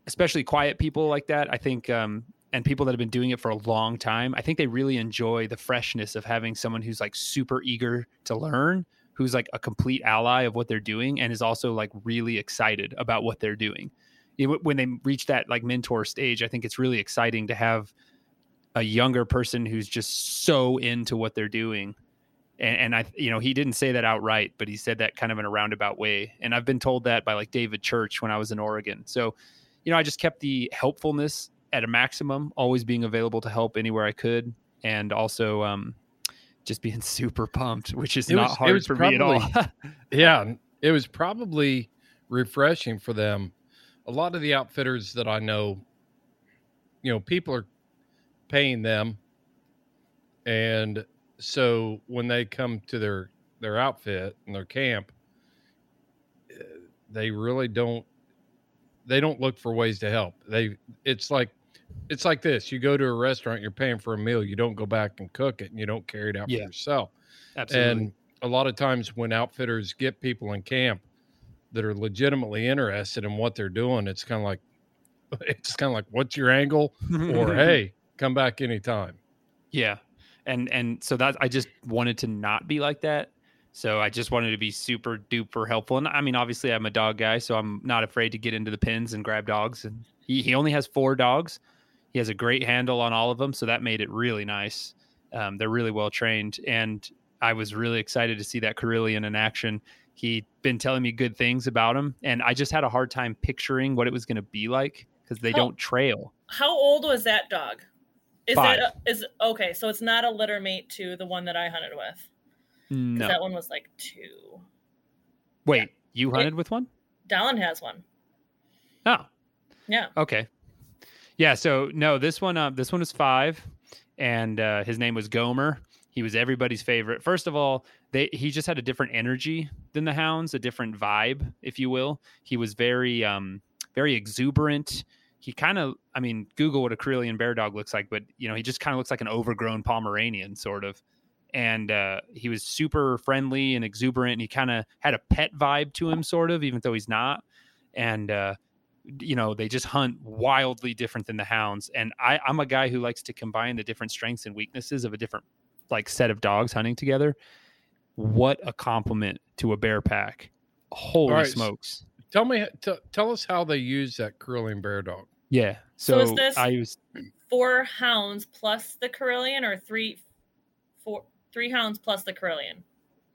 especially quiet people like that. I think, um, and people that have been doing it for a long time, I think they really enjoy the freshness of having someone who's like super eager to learn, who's like a complete ally of what they're doing, and is also like really excited about what they're doing. When they reach that like mentor stage, I think it's really exciting to have a younger person who's just so into what they're doing. And, and I, you know, he didn't say that outright, but he said that kind of in a roundabout way. And I've been told that by like David Church when I was in Oregon. So, you know, I just kept the helpfulness at a maximum, always being available to help anywhere I could, and also um, just being [laughs] super pumped, which is It not was- hard for me at all. [laughs] yeah, it was probably refreshing for them. A lot of the outfitters that I know, you know, people are paying them, and so when they come to their their outfit and their camp, eh, they really don't they don't look for ways to help. They it's like it's like this: you go to a restaurant, you're paying for a meal, you don't go back and cook it, and you don't carry it out Yeah. for yourself. Absolutely. And a lot of times when outfitters get people in camp that are legitimately interested in what they're doing, it's kind of like [laughs] it's kind of like, what's your angle? or [laughs] hey, come back anytime. Yeah. And and so that I just wanted to not be like that. So I just wanted to be super duper helpful. And I mean, obviously I'm a dog guy, so I'm not afraid to get into the pins and grab dogs. And he, he only has four dogs. He has a great handle on all of them, so that made it really nice. Um, they're really well trained, and I was really excited to see that Karelian in action. He'd been telling me good things about him, and I just had a hard time picturing what it was going to be like because they Oh. don't trail. How old was that dog? Is Five. it a, is okay? So it's not a litter mate to the one that I hunted with. No, that one was like two. wait, you hunted with one? Dallin has one. Oh, Yeah. Okay. Yeah. So no, this one, uh, this one was five, and uh, his name was Gomer. He was everybody's favorite. First of all, they he just had a different energy than the hounds, a different vibe, if you will. He was very, um, very exuberant. He kind of, I mean, Google what a Karelian bear dog looks like, but you know, he just kind of looks like an overgrown Pomeranian, sort of. And uh, he was super friendly and exuberant. And he kind of had a pet vibe to him, sort of, even though he's not. And uh, you know they just hunt wildly different than the hounds and I, i'm a guy who likes to combine the different strengths and weaknesses of a different like set of dogs hunting together what a compliment to a bear pack holy All right, smokes Tell me, t- tell us how they use that Karelian bear dog. yeah So so, is this- i was Four hounds plus the Karelian, or three, four, three hounds plus the Karelian.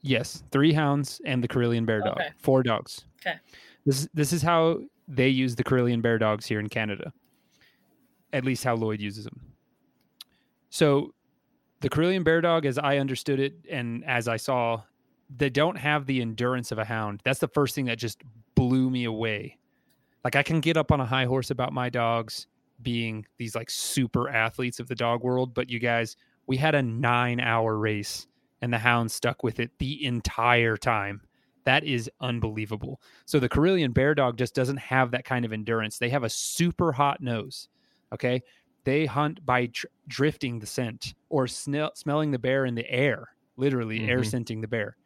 yes three hounds and the Karelian bear dog Okay. four dogs Okay. this this is how they use the Karelian bear dogs here in canada. At least how lloyd uses them so the Karelian bear dog as i understood it and as i saw they don't have the endurance of a hound. That's the first thing that just blew me away. Like i can get up on a high horse about my dogs being these like super athletes of the dog world but you guys we had a nine hour race and the hound stuck with it the entire time that is unbelievable so the Karelian bear dog just doesn't have that kind of endurance they have a super hot nose okay they hunt by tr- drifting the scent or smell, smelling the bear in the air, literally air Mhm. scenting the bear.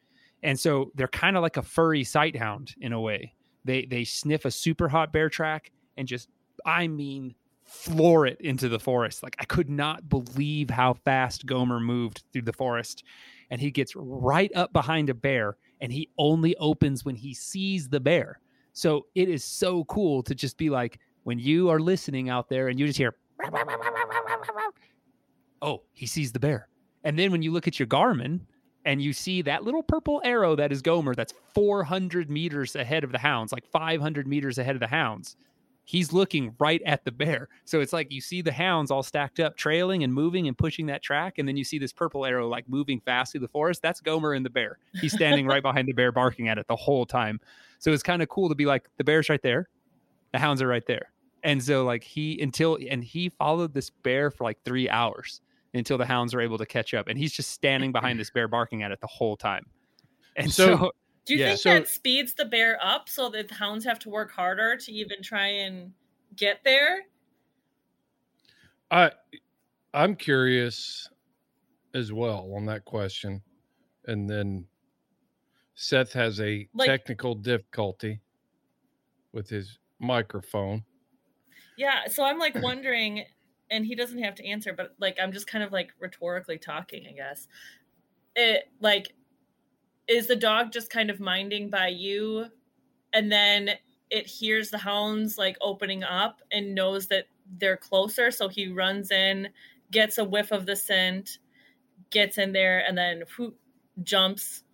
And so they're kind of like a furry sight hound in a way. They they sniff a super hot bear track and just I mean floor it into the forest. Like I could not believe how fast Gomer moved through the forest. And he gets right up behind a bear and he only opens when he sees the bear. So it is so cool to just be like when you are listening out there and you just hear oh, he sees the bear. And then when you look at your Garmin and you see that little purple arrow that is Gomer that's 400 meters ahead of the hounds, like 500 meters ahead of the hounds, he's looking right at the bear. So it's like you see the hounds all stacked up, trailing and moving and pushing that track. And then you see this purple arrow like moving fast through the forest. That's Gomer and the bear. He's standing right behind the bear, barking at it the whole time. So it's kind of cool to be like, the bear's right there, the hounds are right there. And so, like, he until and he followed this bear for like three hours until the hounds are able to catch up. And he's just standing behind this bear, barking at it the whole time. And so, So- Do you Yeah. think So- that speeds the bear up so that the hounds have to work harder to even try and get there? I I'm curious as well on that question. And then Seth has a Like- technical difficulty with his microphone. Yeah, so I'm like [clears throat] wondering, and he doesn't have to answer, but like I'm just kind of like rhetorically talking, I guess. It like is the dog just kind of minding by you, and then it hears the hounds like opening up and knows that they're closer, so he runs in, gets a whiff of the scent, gets in there, and then whoop, jumps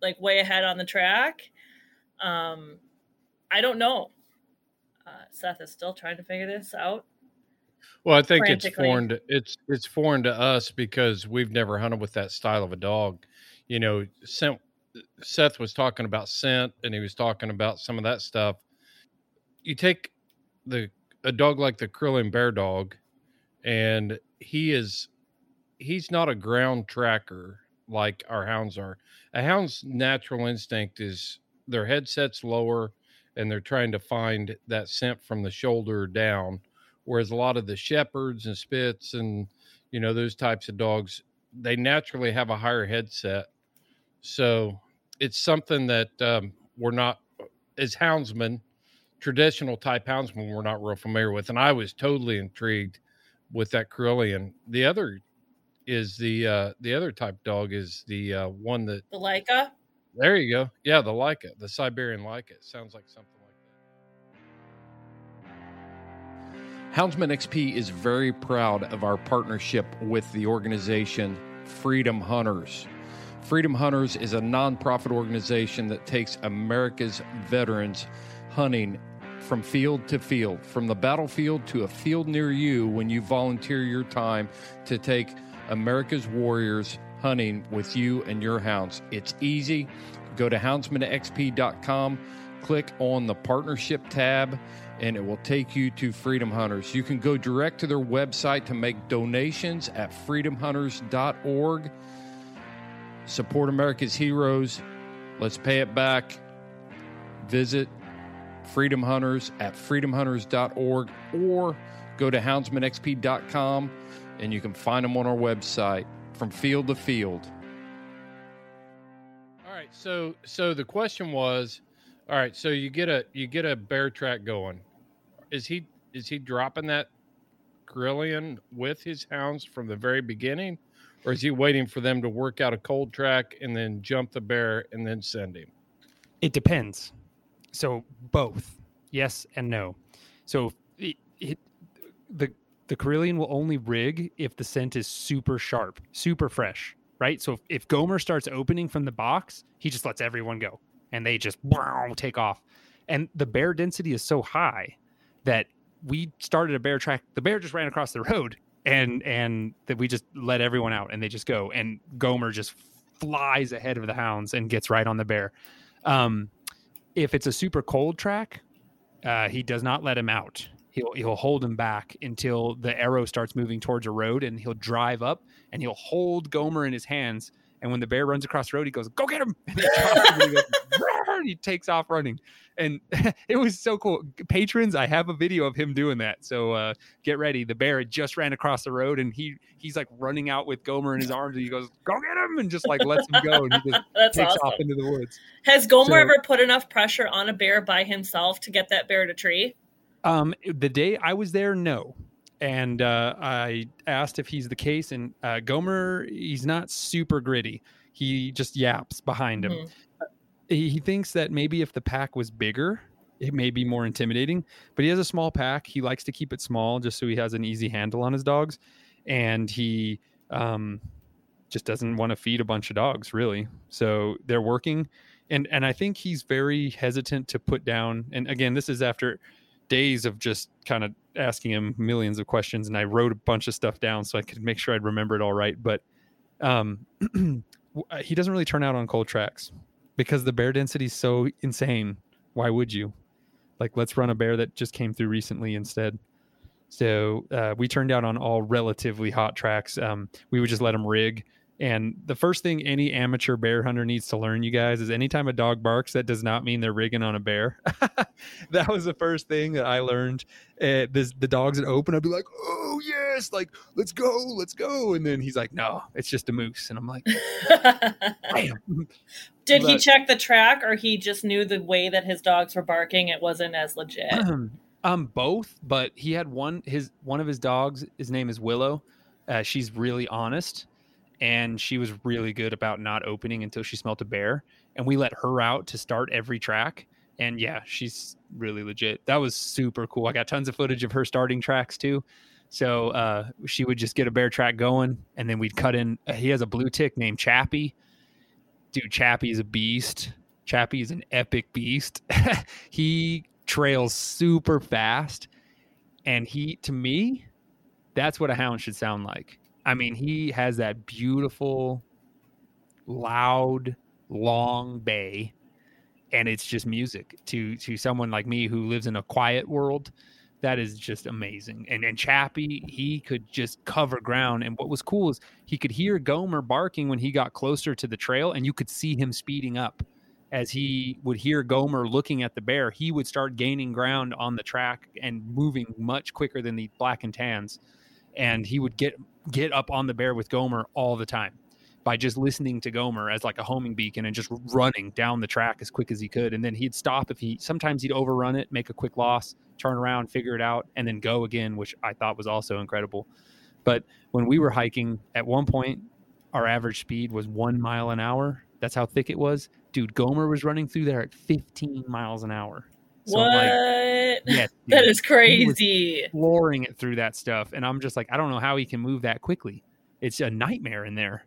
like way ahead on the track. Um, I don't know. Uh, Seth is still trying to figure this out. Well, I think it's foreign. To, it's it's foreign to us because we've never hunted with that style of a dog. You know, scent, Seth was talking about scent, and he was talking about some of that stuff. You take the a dog like the Karelian Bear Dog, and he is he's not a ground tracker like our hounds are. A hound's natural instinct is their head sets lower, and they're trying to find that scent from the shoulder down whereas a lot of the shepherds and spitz and you know those types of dogs they naturally have a higher headset so it's something that um, we're not as houndsmen traditional type houndsmen we're not real familiar with and i was totally intrigued with that Karelian. the other is the uh the other type dog is the uh one that The Laika. there you go yeah the Laika the siberian Laika It sounds like something like that Houndsman XP is very proud of our partnership with the organization Freedom Hunters. Freedom Hunters is a nonprofit organization that takes America's veterans hunting from field to field, from the battlefield to a field near you when you volunteer your time to take America's warriors hunting with you and your hounds. It's easy. Go to houndsmanxp.com, click on the partnership tab, and it will take you to Freedom Hunters. You can go direct to their website to make donations at freedomhunters.org. Support America's heroes. Let's pay it back. Visit Freedom Hunters at freedomhunters.org or go to houndsmanxp.com and you can find them on our website from field to field. All right, so so the question was, all right, so you get a you get a bear track going. Is he is he dropping that Karelian with his hounds from the very beginning, or is he waiting for them to work out a cold track and then jump the bear and then send him? It depends. So both, yes and no. So it, it, the the Karelian will only rig if the scent is super sharp, super fresh, right? So if, if Gomer starts opening from the box, he just lets everyone go, and they just wow, take off. And the bear density is so high that we started a bear track. The bear just ran across the road, and and that we just let everyone out, and they just go. And Gomer just flies ahead of the hounds and gets right on the bear. Um, if it's a super cold track, uh, he does not let him out. He'll he'll hold him back until the arrow starts moving towards a road, and he'll drive up and he'll hold Gomer in his hands. And when the bear runs across the road, he goes, "Go get him!" [laughs] And he him and he goes, and he takes off running. And [laughs] it was so cool. Patrons, I have a video of him doing that. So uh, get ready. The bear had just ran across the road and he he's like running out with Gomer in his arms and he goes, Go get him and just like lets him go and he just [laughs] That's takes awesome. off into the woods. Has Gomer So- ever put enough pressure on a bear by himself to get that bear to tree? Um, the day I was there, no. And uh, I asked if he's the case, and uh, Gomer, he's not super gritty. He just yaps behind him. Mhm. Uh, He, he thinks that maybe if the pack was bigger, it may be more intimidating. But he has a small pack. He likes to keep it small just so he has an easy handle on his dogs. And he um, just doesn't want to feed a bunch of dogs, really. So they're working. And, and I think he's very hesitant to put down. And again, this is after days of just kind of asking him millions of questions and I wrote a bunch of stuff down so I could make sure I'd remember it all right. But um, [clears throat] he doesn't really turn out on cold tracks because the bear density is so insane. Why would you? Like, let's run a bear that just came through recently instead. So uh, we turned out on all relatively hot tracks. Um, we would just let them rig. And the first thing any amateur bear hunter needs to learn, you guys, is anytime a dog barks, that does not mean they're rigging on a bear. [laughs] that was the first thing that I learned. Uh, this, the dogs would open, I'd be like, "Oh yes, like let's go, let's go," and then he's like, "No, it's just a moose," and I'm like, [laughs] "Bam." [laughs] Did he check the track, or he just knew the way that his dogs were barking? It wasn't as legit. [clears throat] um, both, but he had one. His one of his dogs. His name is Willow. Uh, she's really honest, and she was really good about not opening until she smelt a bear. And we let her out to start every track. And yeah, she's really legit. That was super cool. I got tons of footage of her starting tracks too. So uh, she would just get a bear track going, and then we'd cut in. Uh, he has a blue tick named Chappie. Dude, Chappie's a beast. Chappie is an epic beast. [laughs] he trails super fast, and he, to me, that's what a hound should sound like. I mean, he has that beautiful, loud, long bay, and it's just music to to someone like me who lives in a quiet world. That is just amazing. And and Chappie, he could just cover ground. And what was cool is he could hear Gomer barking when he got closer to the trail, and you could see him speeding up as he would hear Gomer looking at the bear, he would start gaining ground on the track and moving much quicker than the black and tans. And he would get get up on the bear with Gomer all the time by just listening to Gomer as like a homing beacon and just running down the track as quick as he could. And then he'd stop if he sometimes he'd overrun it, make a quick loss, turn around, figure it out, and then go again, which I thought was also incredible. But when we were hiking, at one point, our average speed was one mile an hour. That's how thick it was. Dude, Gomer was running through there at 15 miles an hour. So, what? like, yeah, [laughs] that is crazy. flooring it through that stuff. And I'm just like, I don't know how he can move that quickly. It's a nightmare in there.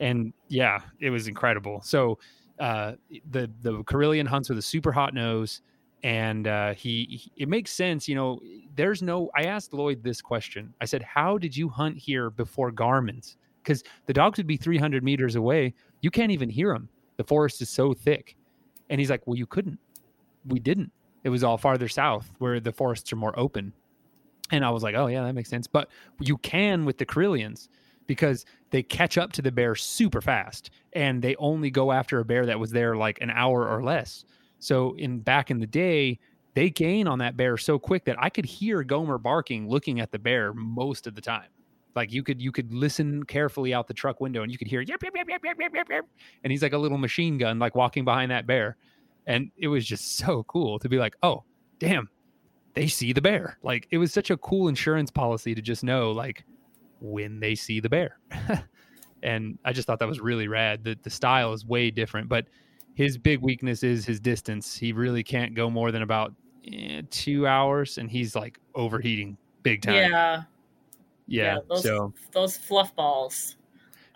And yeah, it was incredible. So uh, the the Karelian hunts with a super hot nose, and uh, he, he it makes sense. You know, there's no. I asked Lloyd this question. I said, "How did you hunt here before Garmin's? Because the dogs would be 300 meters away. You can't even hear them. The forest is so thick." And he's like, "Well, you couldn't. We didn't. It was all farther south where the forests are more open." And I was like, "Oh yeah, that makes sense." But you can with the Karelians because they catch up to the bear super fast and they only go after a bear that was there like an hour or less. So in back in the day, they gain on that bear so quick that I could hear Gomer barking looking at the bear most of the time. Like you could you could listen carefully out the truck window and you could hear yep yep yep yep yep yep yep, yep. and he's like a little machine gun like walking behind that bear. And it was just [laughs] so cool to be like, "Oh, damn. They see the bear." Like it was such a cool insurance policy to just know like when they see the bear. [laughs] and I just thought that was really rad. The the style is way different, but his big weakness is his distance. He really can't go more than about eh, two hours, and he's like overheating big time. Yeah. yeah. those, so, those fluff balls.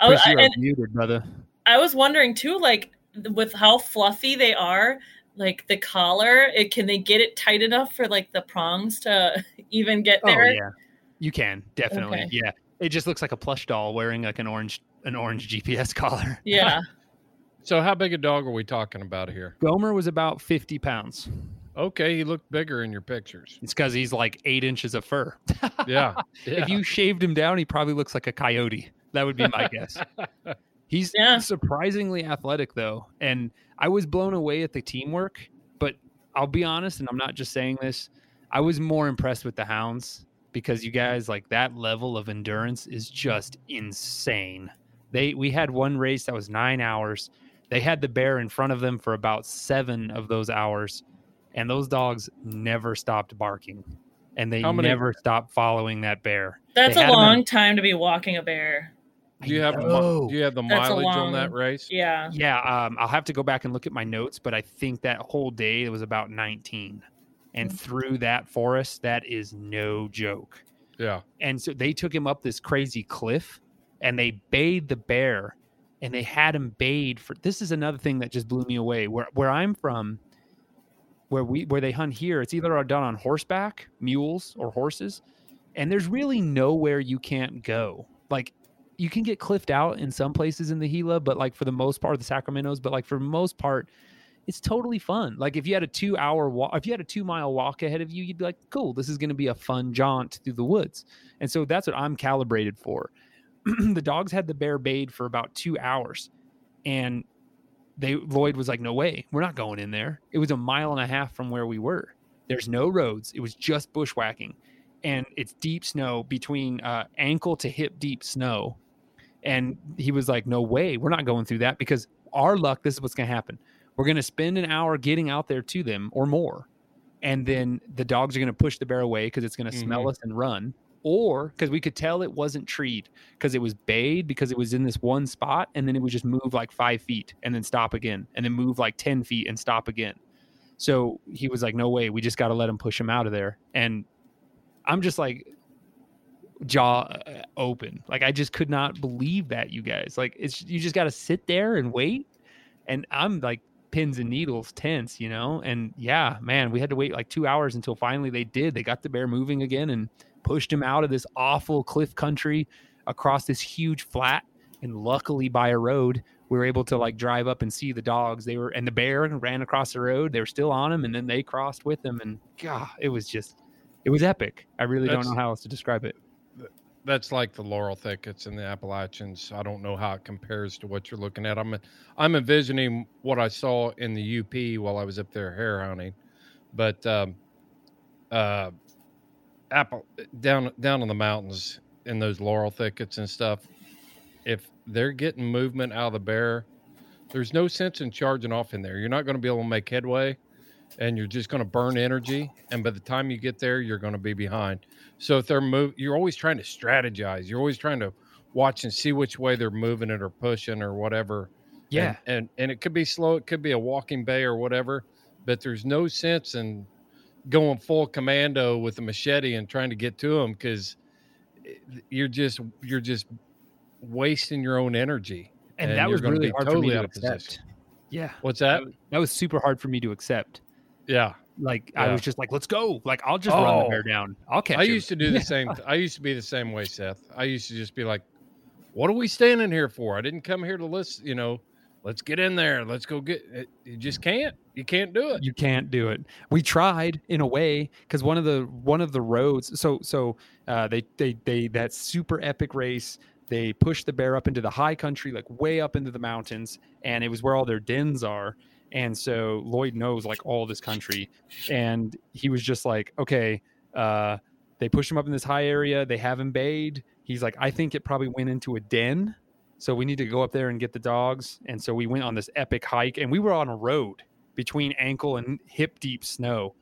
I, was- you're and muted, brother. I was wondering too, like with how fluffy they are, like the collar, it, can they get it tight enough for like the prongs to [laughs] even get oh, there? Oh yeah, you can definitely. Okay. Yeah, it just looks like a plush doll wearing like an orange an orange GPS [laughs] collar. Yeah. [laughs] So, how big a dog are we talking about here? Gomer was about fifty pounds. Okay, he looked bigger in your pictures. It's because he's like eight inches of fur. Yeah. yeah. If you shaved him down, he probably looks like a coyote. That would be my guess. He's Yeah. surprisingly athletic though, and I was blown away at the teamwork. But I'll be honest, and I'm not just saying this. I was more impressed with the hounds because you guys like that level of endurance is just insane. They we had one race that was nine hours. They had the bear in front of them for about seven of those hours, and those dogs never stopped barking, and they many- never stopped following that bear. That's a had 'em in- long time to be walking a bear. Do you have the know. do you have the That's a mileage on that race? Yeah. Yeah, um, I'll have to go back and look at my notes, but I think that whole day it was about 19. And Mm. through that forest, that is no joke. Yeah. And so they took him up this crazy cliff and they bayed the bear and they had him bayed for this is another thing that just blew me away. Where where I'm from, where we where they hunt here, it's either done on horseback, mules, or horses, and there's really nowhere you can't go. Like you can get cliffed out in some places in the Gila, but like for the most part, the Sacramento's, but like for the most part, it's totally fun. Like if you had a two hour walk, if you had a two mile walk ahead of you, you'd be like, cool, this is going to be a fun jaunt through the woods. And so that's what I'm calibrated for. [clears throat] the dogs had the bear bayed for about two hours, and they Lloyd was like, no way, we're not going in there. It was a mile and a half from where we were. There's no roads. It was just bushwhacking, and it's deep snow between uh, ankle to hip deep snow. And he was like, no way, we're not going through that because our luck. This is what's going to happen we're going to spend an hour getting out there to them or more. And then the dogs are going to push the bear away because it's going to smell Mhm. us and run. Or because we could tell it wasn't treed because it was bayed because it was in this one spot and then it would just move like five feet and then stop again and then move like 10 feet and stop again. So he was like, no way, we just got to let him push him out of there. And I'm just like, jaw uh, open. Like I just could not believe that you guys like it's you just got to sit there and wait. And I'm like pins and needles tense, you know? And yeah, man, we had to wait like 2 hours until finally they did. They got the bear moving again and pushed him out of this awful cliff country across this huge flat and luckily by a road we were able to like drive up and see the dogs they were and the bear ran across the road they were still on him and then they crossed with him and god it was just it was epic i really That's- don't know how else to describe it That's like the laurel thickets in the Appalachians. I don't know how it compares to what you're looking at. I'm I'm envisioning what I saw in the UP while I was up there hare hunting, but um, uh, apple down down in the mountains in those laurel thickets and stuff. If they're getting movement out of the bear, there's no sense in charging off in there. You're not going to be able to make headway, and you're just going to burn energy. And by the time you get there, you're going to be behind. So if they're move, you're always trying to strategize. You're always trying to watch and see which way they're moving it or pushing or whatever. Yeah. And, and and it could be slow. It could be a walking bay or whatever. But there's no sense in going full commando with a machete and trying to get to them because eh, you're just you're just wasting your own energy. and, And that was really hard totally for me to out of position. accept yeah What's that that was super hard for me to accept Yeah. like i was just like let's go like i'll just run the Oh. bear down i'll catch I him. used to do the [laughs] same. I used to be the same way, Seth. I used to just be like, "What are we standing here for? I didn't come here to listen. You know, let's get in there. Let's go get." It. You just can't. You can't do it. you can't do it we tried in a way because one of the one of the roads so so uh they they they that super epic race they pushed the bear up into the high country like way up into the mountains and it was where all their dens are and so lloyd knows like all this country. And he was just like okay uh they push him up in this high area. They have him bayed. He's like i think it probably went into a den. So we need to go up there and get the dogs. And so we went on this epic hike and we were on a road between ankle and hip deep snow.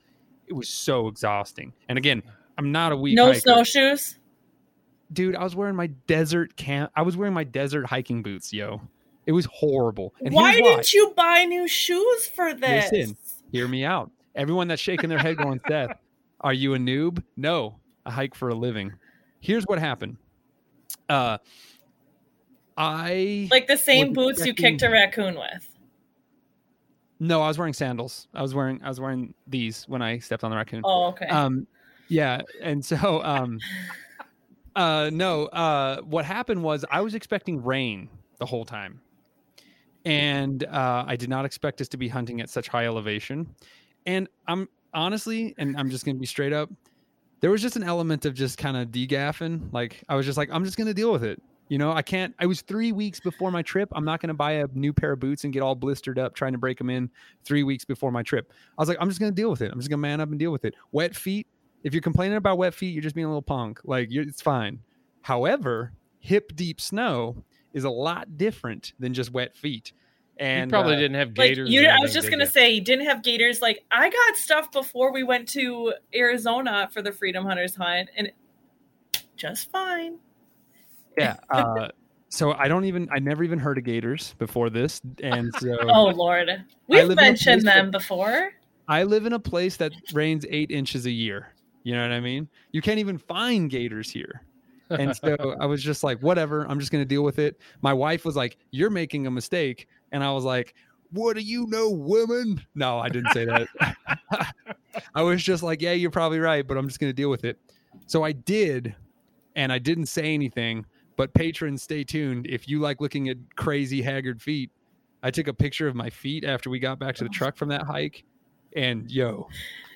It was so exhausting. And again i'm not a weak No hiker. snowshoes. dude i was wearing my desert camp i was wearing my desert hiking boots yo it was horrible and why didn't you buy new shoes for this? Listen, hear me out. Everyone that's shaking their head going, Seth, are you a noob? No, I hike for a living. Here's what happened. Uh, I Like the same boots you kicked a raccoon with. no, I was wearing sandals. I was wearing I was wearing these when I stepped on the raccoon. Oh, okay. Um, yeah, and so um, uh, no, uh, what happened was I was expecting rain the whole time, and uh, I did not expect us to be hunting at such high elevation. And I'm honestly, and I'm just gonna be straight up, there was just an element of just kind of degaffing. Like I was just like, I'm just gonna deal with it. You know, I can't. I was three weeks before my trip. I'm not going to buy a new pair of boots and get all blistered up trying to break them in three weeks before my trip. I was like, I'm just going to deal with it. I'm just going to man up and deal with it. Wet feet. If you're complaining about wet feet, you're just being a little punk. Like, it's fine. However, hip deep snow is a lot different than just wet feet. And you probably uh, didn't have Like gaiters. you, or I was just gonna you? say, you didn't have gaiters. Like I got stuff before we went to Arizona for the Freedom Hunters hunt, and just fine. yeah. Uh, [laughs] so I don't even. I never even heard of gaiters before this, and [laughs] so Oh Lord, we've mentioned place them before. I live in a place that rains eight inches a year. You know what I mean? You can't even find gaiters here. And so I was just like, whatever, I'm just going to deal with it. My wife was like, You're making a mistake. And I was like, What do you know, woman? No, I didn't say that. [laughs] I was just like, Yeah, you're probably right, but I'm just going to deal with it. So I did. And I didn't say anything. But patrons, stay tuned. If you like looking at crazy, haggard feet, I took a picture of my feet after we got back to the oh. truck from that hike. And yo,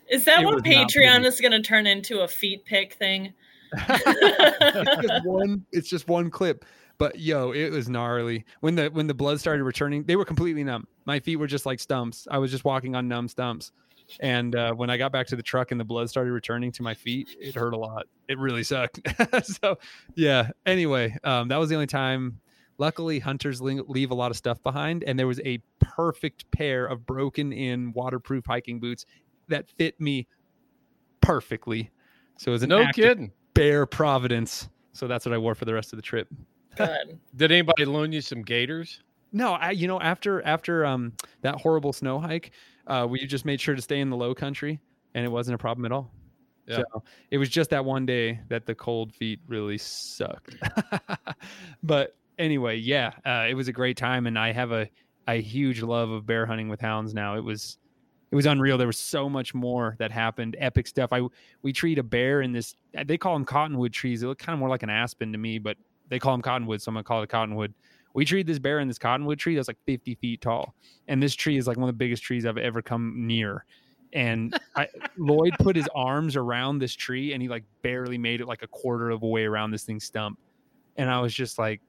Is that what Patreon is going to turn into a feet pick thing? [laughs] it's just one it's just one clip. But yo it was gnarly. When the when the blood started returning they were completely numb. My feet were just like stumps. I was just walking on numb stumps. And uh, when i got back to the truck and the blood started returning to my feet it hurt a lot. It really sucked. [laughs] So yeah. Anyway um, that was the only time. Luckily hunters leave a lot of stuff behind. And there was a perfect pair of broken in waterproof hiking boots that fit me perfectly. So it was an No act of kidding. Bear providence. So that's what I wore for the rest of the trip. Good. [laughs] Did anybody loan you some gaiters? No, I you know after after um that horrible snow hike, uh we just made sure to stay in the low country and it wasn't a problem at all. Yeah. So it was just that one day that the cold feet really sucked. [laughs] but anyway, yeah, uh, it was a great time and I have a a huge love of bear hunting with hounds now. It was it was unreal. There was so much more that happened. Epic stuff. I we treat a bear in this. They call them cottonwood trees. They look kind of more like an aspen to me, but they call them cottonwood, so I'm gonna call it a cottonwood. We treated this bear in this cottonwood tree that's like 50 feet tall, and this tree is like one of the biggest trees I've ever come near. And I, Lloyd put his arms around this tree, and he like barely made it like a quarter of a way around this thing's stump. And I was just like,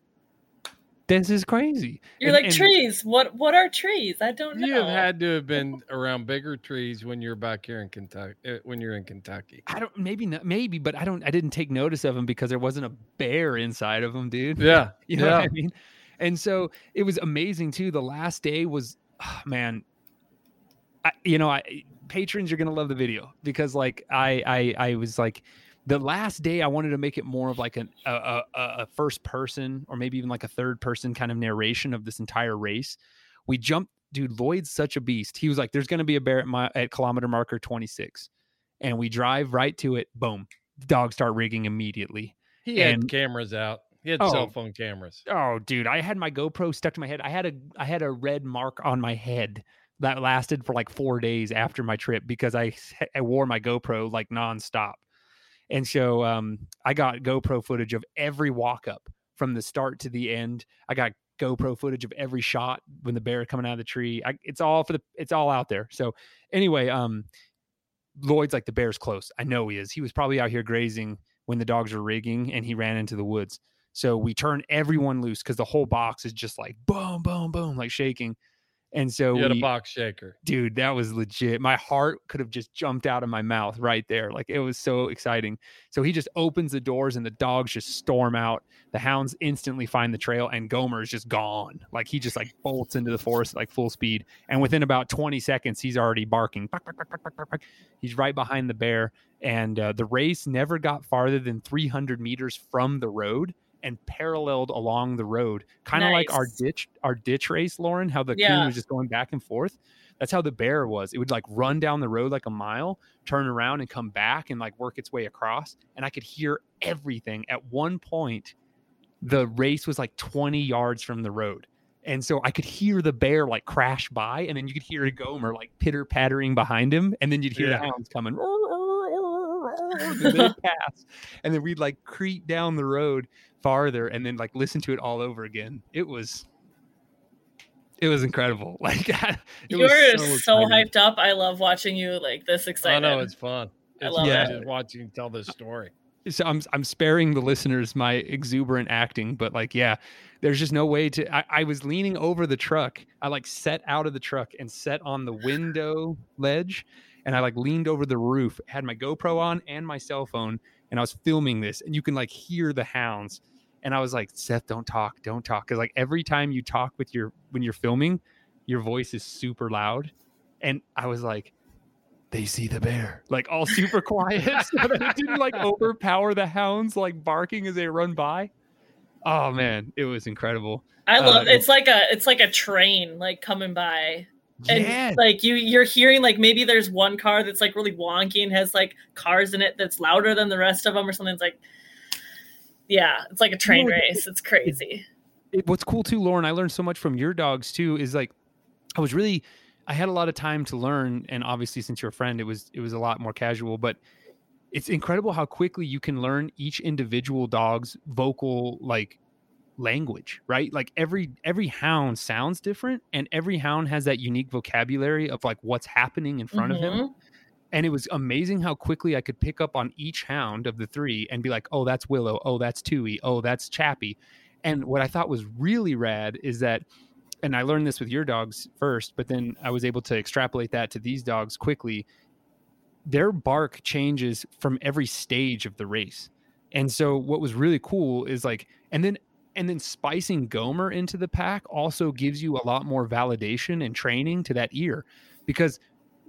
"This is crazy." You're And- like and- trees. What what are trees? I don't know. You have had to have been [laughs] around bigger trees when you're back here in Kentucky. uh, When you're in Kentucky, I don't maybe not maybe, but I don't I didn't take notice of them because there wasn't a bear inside of them, dude. yeah, [laughs] You know yeah. what I mean? And so it was amazing too. The last day was ah, man, I, you know, I patrons you're gonna love the video because like I I I was like the last day I wanted to make it more of like an, a, a a first person or maybe even like a third person kind of narration of this entire race. We jumped, dude. Lloyd's such a beast. He was like, "There's gonna be a bear at my at kilometer marker 26," and we drive right to it. Boom, dogs start rigging immediately. He had And- cameras out. He had Oh. cell phone cameras. Oh, dude, I had my GoPro stuck to my head. I had a I had a red mark on my head that lasted for like four days after my trip because I I wore my GoPro like nonstop, and so um I got GoPro footage of every walk up from the start to the end. I got GoPro footage of every shot when the bear coming out of the tree. I, it's all for the it's all out there. So anyway, um, Lloyd's like the bear's close. I know he is. He was probably out here grazing when the dogs were rigging, and he ran into the woods. So we turn everyone loose because the whole box is just like boom, boom, boom, like shaking. And so You had a box shaker. dude, that was legit. My heart could have just jumped out of my mouth right there. Like it was so exciting. So he just opens the doors and the dogs just storm out. The hounds instantly find the trail and Gomer is just gone. Like he just like bolts into the forest like full speed. And within about 20 seconds, he's already barking. Bark, bark, bark, bark, bark, bark, bark. He's right behind the bear. And uh, the race never got farther than 300 meters from the road and paralleled along the road, kind of like our ditch, our ditch race, Lauren. How the coon was just going back and forth. That's how the bear was. It would like run down the road like a mile, turn around and come back and like work its way across. And I could hear everything. At one point, the race was like 20 yards from the road. And so I could hear the bear like crash by, and then you could hear a Gomer like pitter pattering behind him, and then you'd hear Yeah. the hounds coming. [laughs] and they'd pass, and then we'd like creep down the road farther, and then like listen to it all over again. It was, it was incredible. [laughs] Like it You're was so, exciting. hyped up. I love watching you like this excited. I know it's fun. I It's love fun it. just watching you tell this story. Uh, so I'm I'm sparing the listeners my exuberant acting, but like, yeah, there's just no way to. I, I was leaning over the truck. I like set out of the truck and set on the window ledge, and I like leaned over the roof, had my GoPro on and my cell phone, and I was filming this, and you can like hear the hounds. And I was like, Seth, don't talk, don't talk, because like every time you talk with your when you're filming, your voice is super loud, and I was like they see the bear like all super quiet [laughs] so that it didn't like overpower the hounds like barking as they run by oh man it was incredible I love Uh, it's like a it's like a train like coming by. And Yeah. like you you're hearing like maybe there's one car that's like really wonky and has like cars in it that's louder than the rest of them or something. It's like yeah, it's like a train it- race. It's crazy. it, what's cool too, Lauren, I learned so much from your dogs too. Is like, I was really, I had a lot of time to learn, and obviously, since you're a friend, it was it was a lot more casual. But it's incredible how quickly you can learn each individual dog's vocal like language, right? Like every every hound sounds different, and every hound has that unique vocabulary of like what's happening in front of him. Mhm. And it was amazing how quickly I could pick up on each hound of the three and be like, oh, that's Willow. Oh, that's Tui. Oh, that's Chappie. And what I thought was really rad is that, and I learned this with your dogs first, but then I was able to extrapolate that to these dogs quickly. Their bark changes from every stage of the race. And so what was really cool is like, and then and then spicing Gomer into the pack also gives you a lot more validation and training to that ear because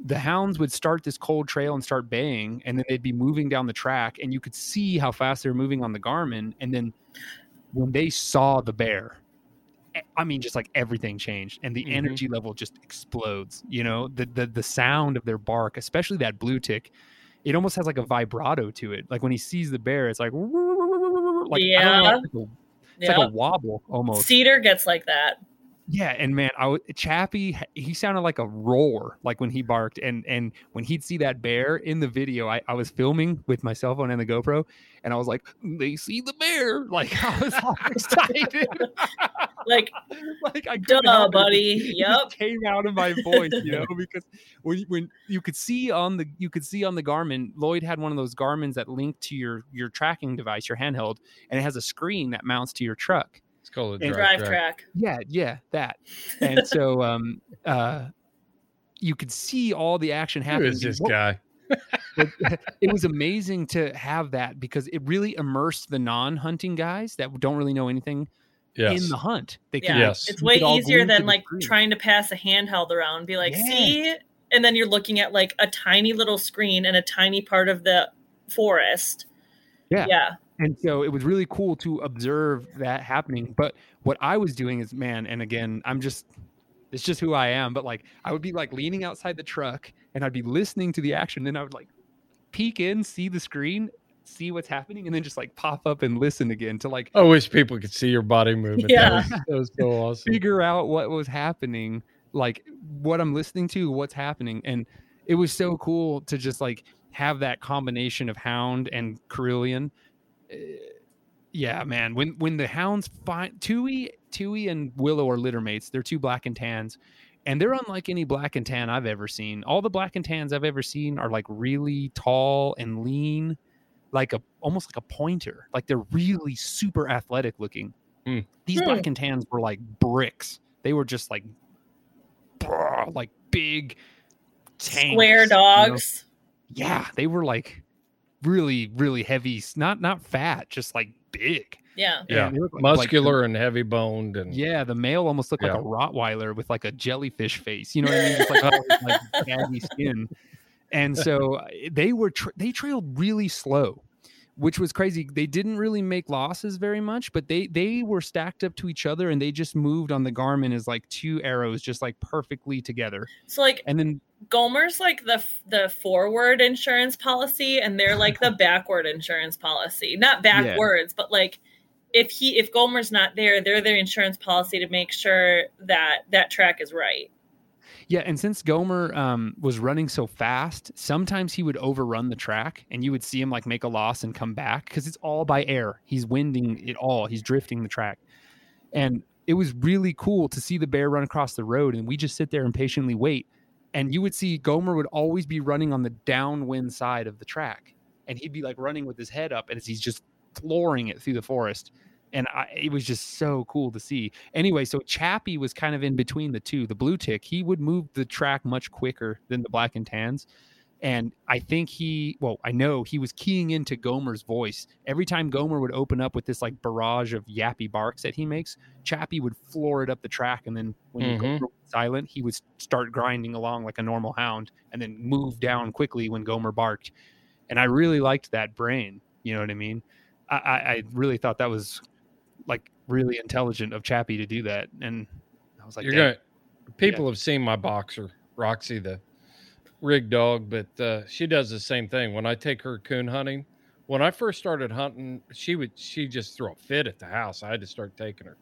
the hounds would start this cold trail and start baying and then they'd be moving down the track and you could see how fast they were moving on the garmin and then when they saw the bear eh, i mean just like everything changed and the Mhm. energy level just explodes you know the, the the sound of their bark especially that blue tick it almost has like a vibrato to it like when he sees the bear it's like like I don't know, Yeah. It's like a, like a wobble almost Cedar gets like that. Yeah, and man, I w- Chappie, he sounded like a roar, like when he barked, and and when he'd see that bear in the video, I, I was filming with my cell phone and the GoPro, and I was like, they see the bear, [laughs] like I was [laughs] all excited, [laughs] Like like I Duh, couldn't help it. buddy. Yep. came out of my voice, you know, because when when you could see on the you could see on the Garmin, Lloyd had one of those Garmin's that link to your your tracking device, your handheld, and it has a screen that mounts to your truck. It's called a drive, drive track. track. Yeah, yeah, that. And so [laughs] um uh you could see all the action happening. is And this what- guy? [laughs] but it was amazing to have that because it really immersed the non-hunting guys that don't really know anything Yes. in the hunt. They Yeah. could Yes. It's way easier than like screen. trying to pass a handheld around. Be like, Yeah. see, and then you're looking at like a tiny little screen and a tiny part of the forest. Yeah. Yeah. And so it was really cool to observe that happening. But what I was doing is, man, and again, I'm just, it's just who I am. But like, I would be like leaning outside the truck and I'd be listening to the action. Then I would like peek in, see the screen, see what's happening, and then just like pop up and listen again to like I wish people could see your body movement. Yeah. That was, that was so awesome. figure out what was happening, like what I'm listening to, what's happening. And it was so cool to just like have that combination of hound and Karelian. Uh, yeah, man. When when the hounds find Tui, Tui and Willow are litter mates. They're two black and tans. And they're unlike any black and tan I've ever seen. All the black and tans I've ever seen are like really tall and lean, like a almost like a pointer. Like they're really super athletic looking. Hmm. These Hmm. black and tans were like bricks. They were just like brr, like big tanks, Square you know? dogs. Yeah, they were like really, really heavy not not fat, just like big. Yeah. Yeah. they looked like- like Muscular and heavy boned and yeah, the male almost looked like a Rottweiler with like a jellyfish face. You know what I mean? Just like, all this, like [laughs] baggy skin. And so uh, they were tra- they trailed really slow, which was crazy. They didn't really make losses very much, but they they were stacked up to each other and they just moved on the Garmin as like two arrows, just like perfectly together. So like And then Gomer's like the the forward insurance policy, and they're like the backward insurance policy. Not backwards, but like if he if Gomer's not there, they're their insurance policy to make sure that that track is right. Yeah, and since Gomer um, was running so fast, sometimes he would overrun the track, and you would see him like make a loss and come back because it's all by air. He's winding it all. He's drifting the track, and it was really cool to see the bear run across the road, and we just sit there and patiently wait. And you would see Gomer would always be running on the downwind side of the track, and he'd be like running with his head up, and as he's just flooring it through the forest. And I, it was just so cool to see. Anyway, so Chappie was kind of in between the two. The blue tick, he would move the track much quicker than the black and tans. And I think he, well, I know he was keying into Gomer's voice. Every time Gomer would open up with this like barrage of yappy barks that he makes, Chappie would floor it up the track. And then when Mhm. Gomer was silent, he would start grinding along like a normal hound and then move down quickly when Gomer barked. And I really liked that brain. You know what I mean? I, I really thought that was like really intelligent of Chappie to do that. And I was like, You're. People have seen my boxer, Roxy, the rig dog, but uh, she does the same thing. When I take her coon hunting, when I first started hunting, she would she just throw a fit at the house. I had to start taking her,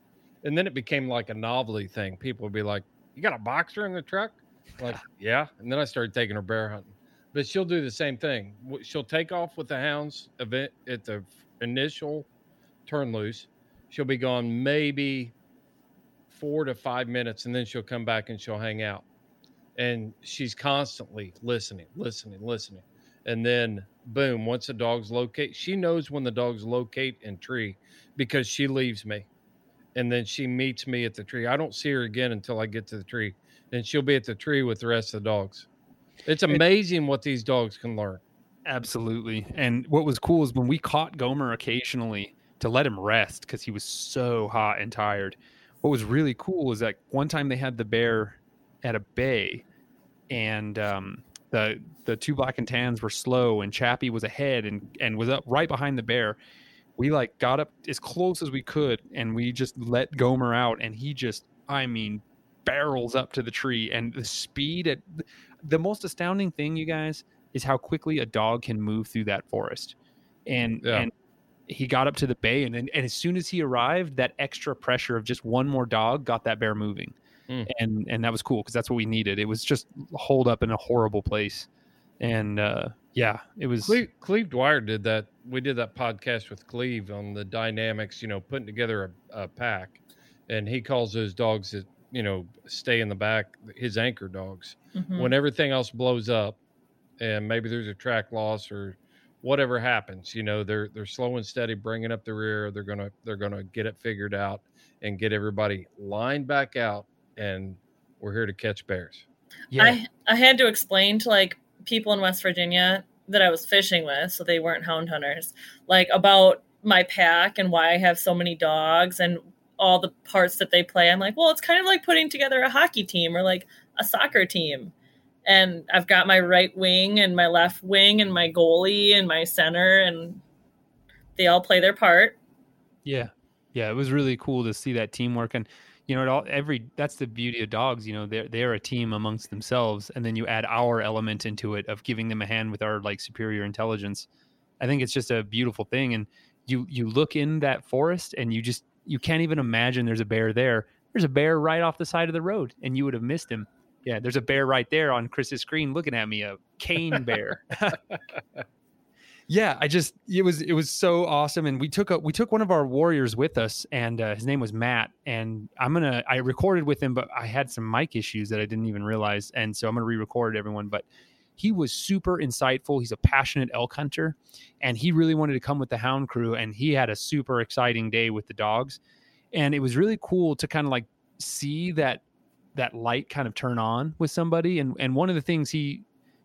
and then it became like a novelty thing. People would be like, "You got a boxer in the truck?" Like, [laughs] yeah. And then I started taking her bear hunting. But she'll do the same thing. She'll take off with the hounds event at the initial turn loose. She'll be gone maybe four to five minutes, and then she'll come back and she'll hang out. And she's constantly listening, listening, listening. And then boom, once the dogs locate, she knows when the dogs locate in tree because she leaves me. And then she meets me at the tree. I don't see her again until I get to the tree. And she'll be at the tree with the rest of the dogs. It's amazing what these dogs can learn. Absolutely. And what was cool is when we caught Gomer occasionally to let him rest because he was so hot and tired. What was really cool is that one time they had the bear at a bay and um, the the two black and tans were slow and Chappie was ahead and, and was up right behind the bear. We like got up as close as we could and we just let Gomer out and he just I mean barrels up to the tree and the speed at the most astounding thing you guys is how quickly a dog can move through that forest. And Yeah. and he got up to the bay and then and as soon as he arrived, that extra pressure of just one more dog got that bear moving. Mm. And and that was cool because that's what we needed. It was just holed up in a horrible place. And uh yeah, it was Cleve, Cleve Dwyer did that. We did that podcast with Cleve on the dynamics, you know, putting together a, a pack. And he calls those dogs that, you know, stay in the back, his anchor dogs. Mhm. When everything else blows up and maybe there's a track loss or whatever happens, you know, they're they're slow and steady bringing up the rear. They're going to they're going to get it figured out and get everybody lined back out and we're here to catch bears. yeah. I I had to explain to like people in West Virginia that I was fishing with, so they weren't hound hunters, like about my pack and why I have so many dogs and all the parts that they play. I'm like, well, it's kind of like putting together a hockey team or like a soccer team. And I've got my right wing and my left wing and my goalie and my center and they all play their part. Yeah, yeah, it was really cool to see that teamwork, and you know, all every that's the beauty of dogs. You know, they're they're a team amongst themselves, and then you add our element into it of giving them a hand with our like superior intelligence. I think it's just a beautiful thing, and you you look in that forest, and you just you can't even imagine there's a bear there. There's a bear right off the side of the road, and you would have missed him. Yeah, there's a bear right there on Chris's screen looking at me, a cane bear. [laughs] yeah i just it was it was so awesome and we took a we took one of our warriors with us and uh, his name was matt and i'm gonna i recorded with him but i had some mic issues that i didn't even realize and so i'm gonna re-record everyone but he was super insightful he's a passionate elk hunter and he really wanted to come with the hound crew and he had a super exciting day with the dogs and it was really cool to kind of like see that that light kind of turn on with somebody and and one of the things he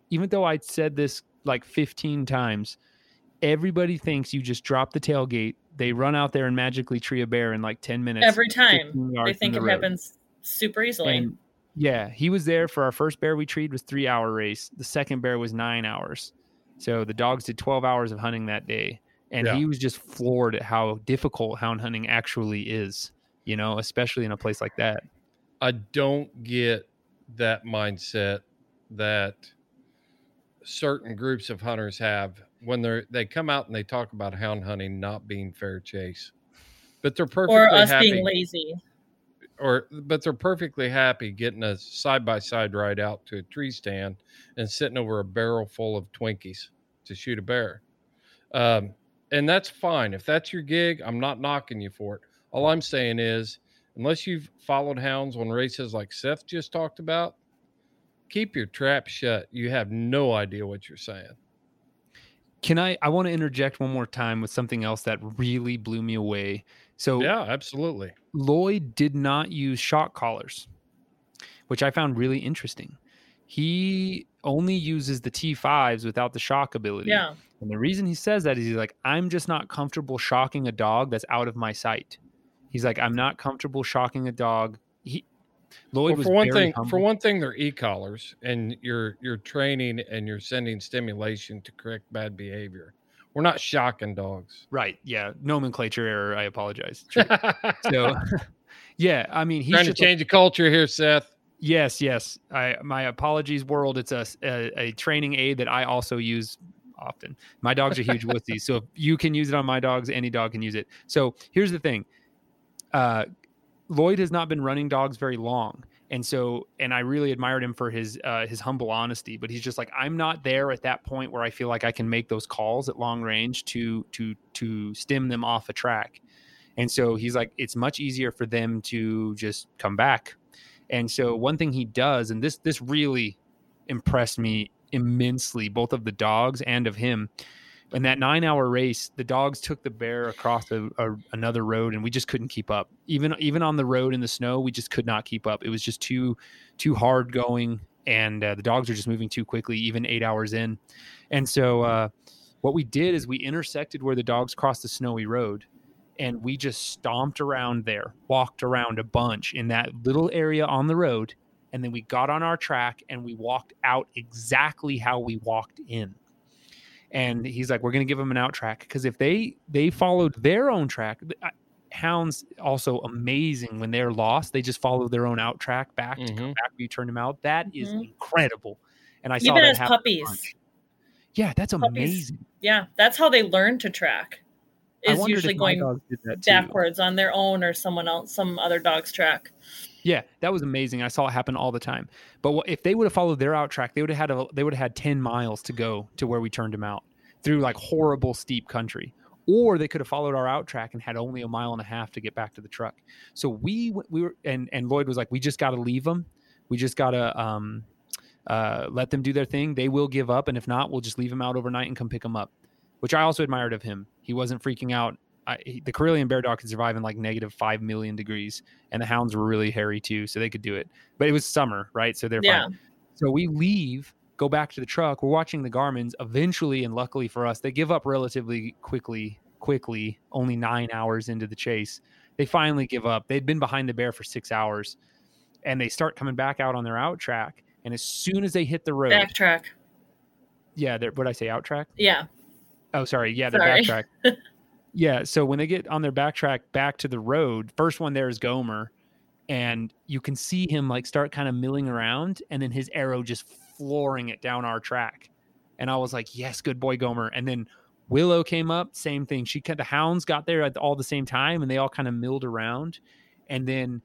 even though i said this like 15 times everybody thinks you just drop the tailgate they run out there and magically tree a bear in like 10 minutes Every time 15 they think from it road. happens super easily. And yeah, he was there for our first bear we treed was three hour race. The second bear was nine hours. So the dogs did 12 hours of hunting that day. And Yeah. he was just floored at how difficult hound hunting actually is, you know, especially in a place like that. I don't get that mindset that certain groups of hunters have when they're they come out and they talk about hound hunting not being fair chase. But they're perfectly or us happy being lazy. or but they're perfectly happy getting a side by side ride out to a tree stand and sitting over a barrel full of Twinkies to shoot a bear. Um, and that's fine. If that's your gig, I'm not knocking you for it. All I'm saying is, unless you've followed hounds on races like Seth just talked about, keep your trap shut. You have no idea what you're saying. Can I? I want to interject one more time with something else that really blew me away. So Yeah, absolutely. Lloyd did not use shock collars, which I found really interesting. He only uses the T5s without the shock ability. Yeah. And the reason he says that is he's like, I'm just not comfortable shocking a dog that's out of my sight. He's like, I'm not comfortable shocking a dog. He Lloyd Well, was for one thing, humble. for one thing, they're e-collars, and you're you're training and you're sending stimulation to correct bad behavior. We're not shocking dogs. Right. Yeah. Nomenclature error. I apologize. [laughs] So, [laughs] yeah. I mean, he's Trying to just like- change the culture here, Seth. Yes, yes. I my apologies, world. It's a, a a training aid that I also use often. My dogs are huge wussies, so if you can use it on my dogs, any dog can use it. So here's the thing: uh, Lloyd has not been running dogs very long, and so and I really admired him for his uh, his humble honesty. But he's just like, I'm not there at that point where I feel like I can make those calls at long range to to to stem them off a track. And so he's like, it's much easier for them to just come back. And so one thing he does, and this this really impressed me immensely, both of the dogs and of him. In that nine hour race, the dogs took the bear across a, a, another road, and we just couldn't keep up. Even even on the road in the snow, we just could not keep up. It was just too too hard going, and uh, the dogs are just moving too quickly, even eight hours in. And so, uh, what we did is we intersected where the dogs crossed the snowy road, and we just stomped around there, walked around a bunch in that little area on the road, and then we got on our track and we walked out exactly how we walked in. And he's like, "We're going to give them an out track because if they they followed their own track, I- hounds also amazing when they're lost. They just follow their own out track back to come Mhm. back. when You turn them out. That is Mhm. incredible. And I saw Even that as happen puppies. Yeah, that's Puppies. amazing. Yeah, that's how they learn to track. Is usually going too. backwards on their own or someone else, some other dog's track. Yeah, that was amazing. I saw it happen all the time. But if they would have followed their out track, they would have had a, they would have had ten miles to go to where we turned them out through like horrible steep country. Or they could have followed our out track and had only a mile and a half to get back to the truck. So we we were and and Lloyd was like, we just got to leave them. We just got to um, uh, let them do their thing. They will give up, and if not, we'll just leave them out overnight and come pick them up. Which I also admired of him. He wasn't freaking out. I, he, the Karelian bear dog could survive in like negative five million degrees, and the hounds were really hairy too, so they could do it. But it was summer, right? So they're Yeah. fine. So we leave, go back to the truck. We're watching the Garmins. Eventually, and luckily for us, they give up relatively quickly. Quickly, only nine hours into the chase, they finally give up. They'd been behind the bear for six hours, and they start coming back out on their out track. And as soon as they hit the road, Backtrack. yeah, they're what I say, out track. Yeah. Oh, sorry. Yeah, Sorry. backtrack. [laughs] yeah. So when they get on their backtrack back to the road, first one there is Gomer, and you can see him like start kind of milling around, and then his arrow just flooring it down our track. And I was like, yes, good boy, Gomer. And then Willow came up, same thing. She cut the hounds got there at all the same time, and they all kind of milled around, and then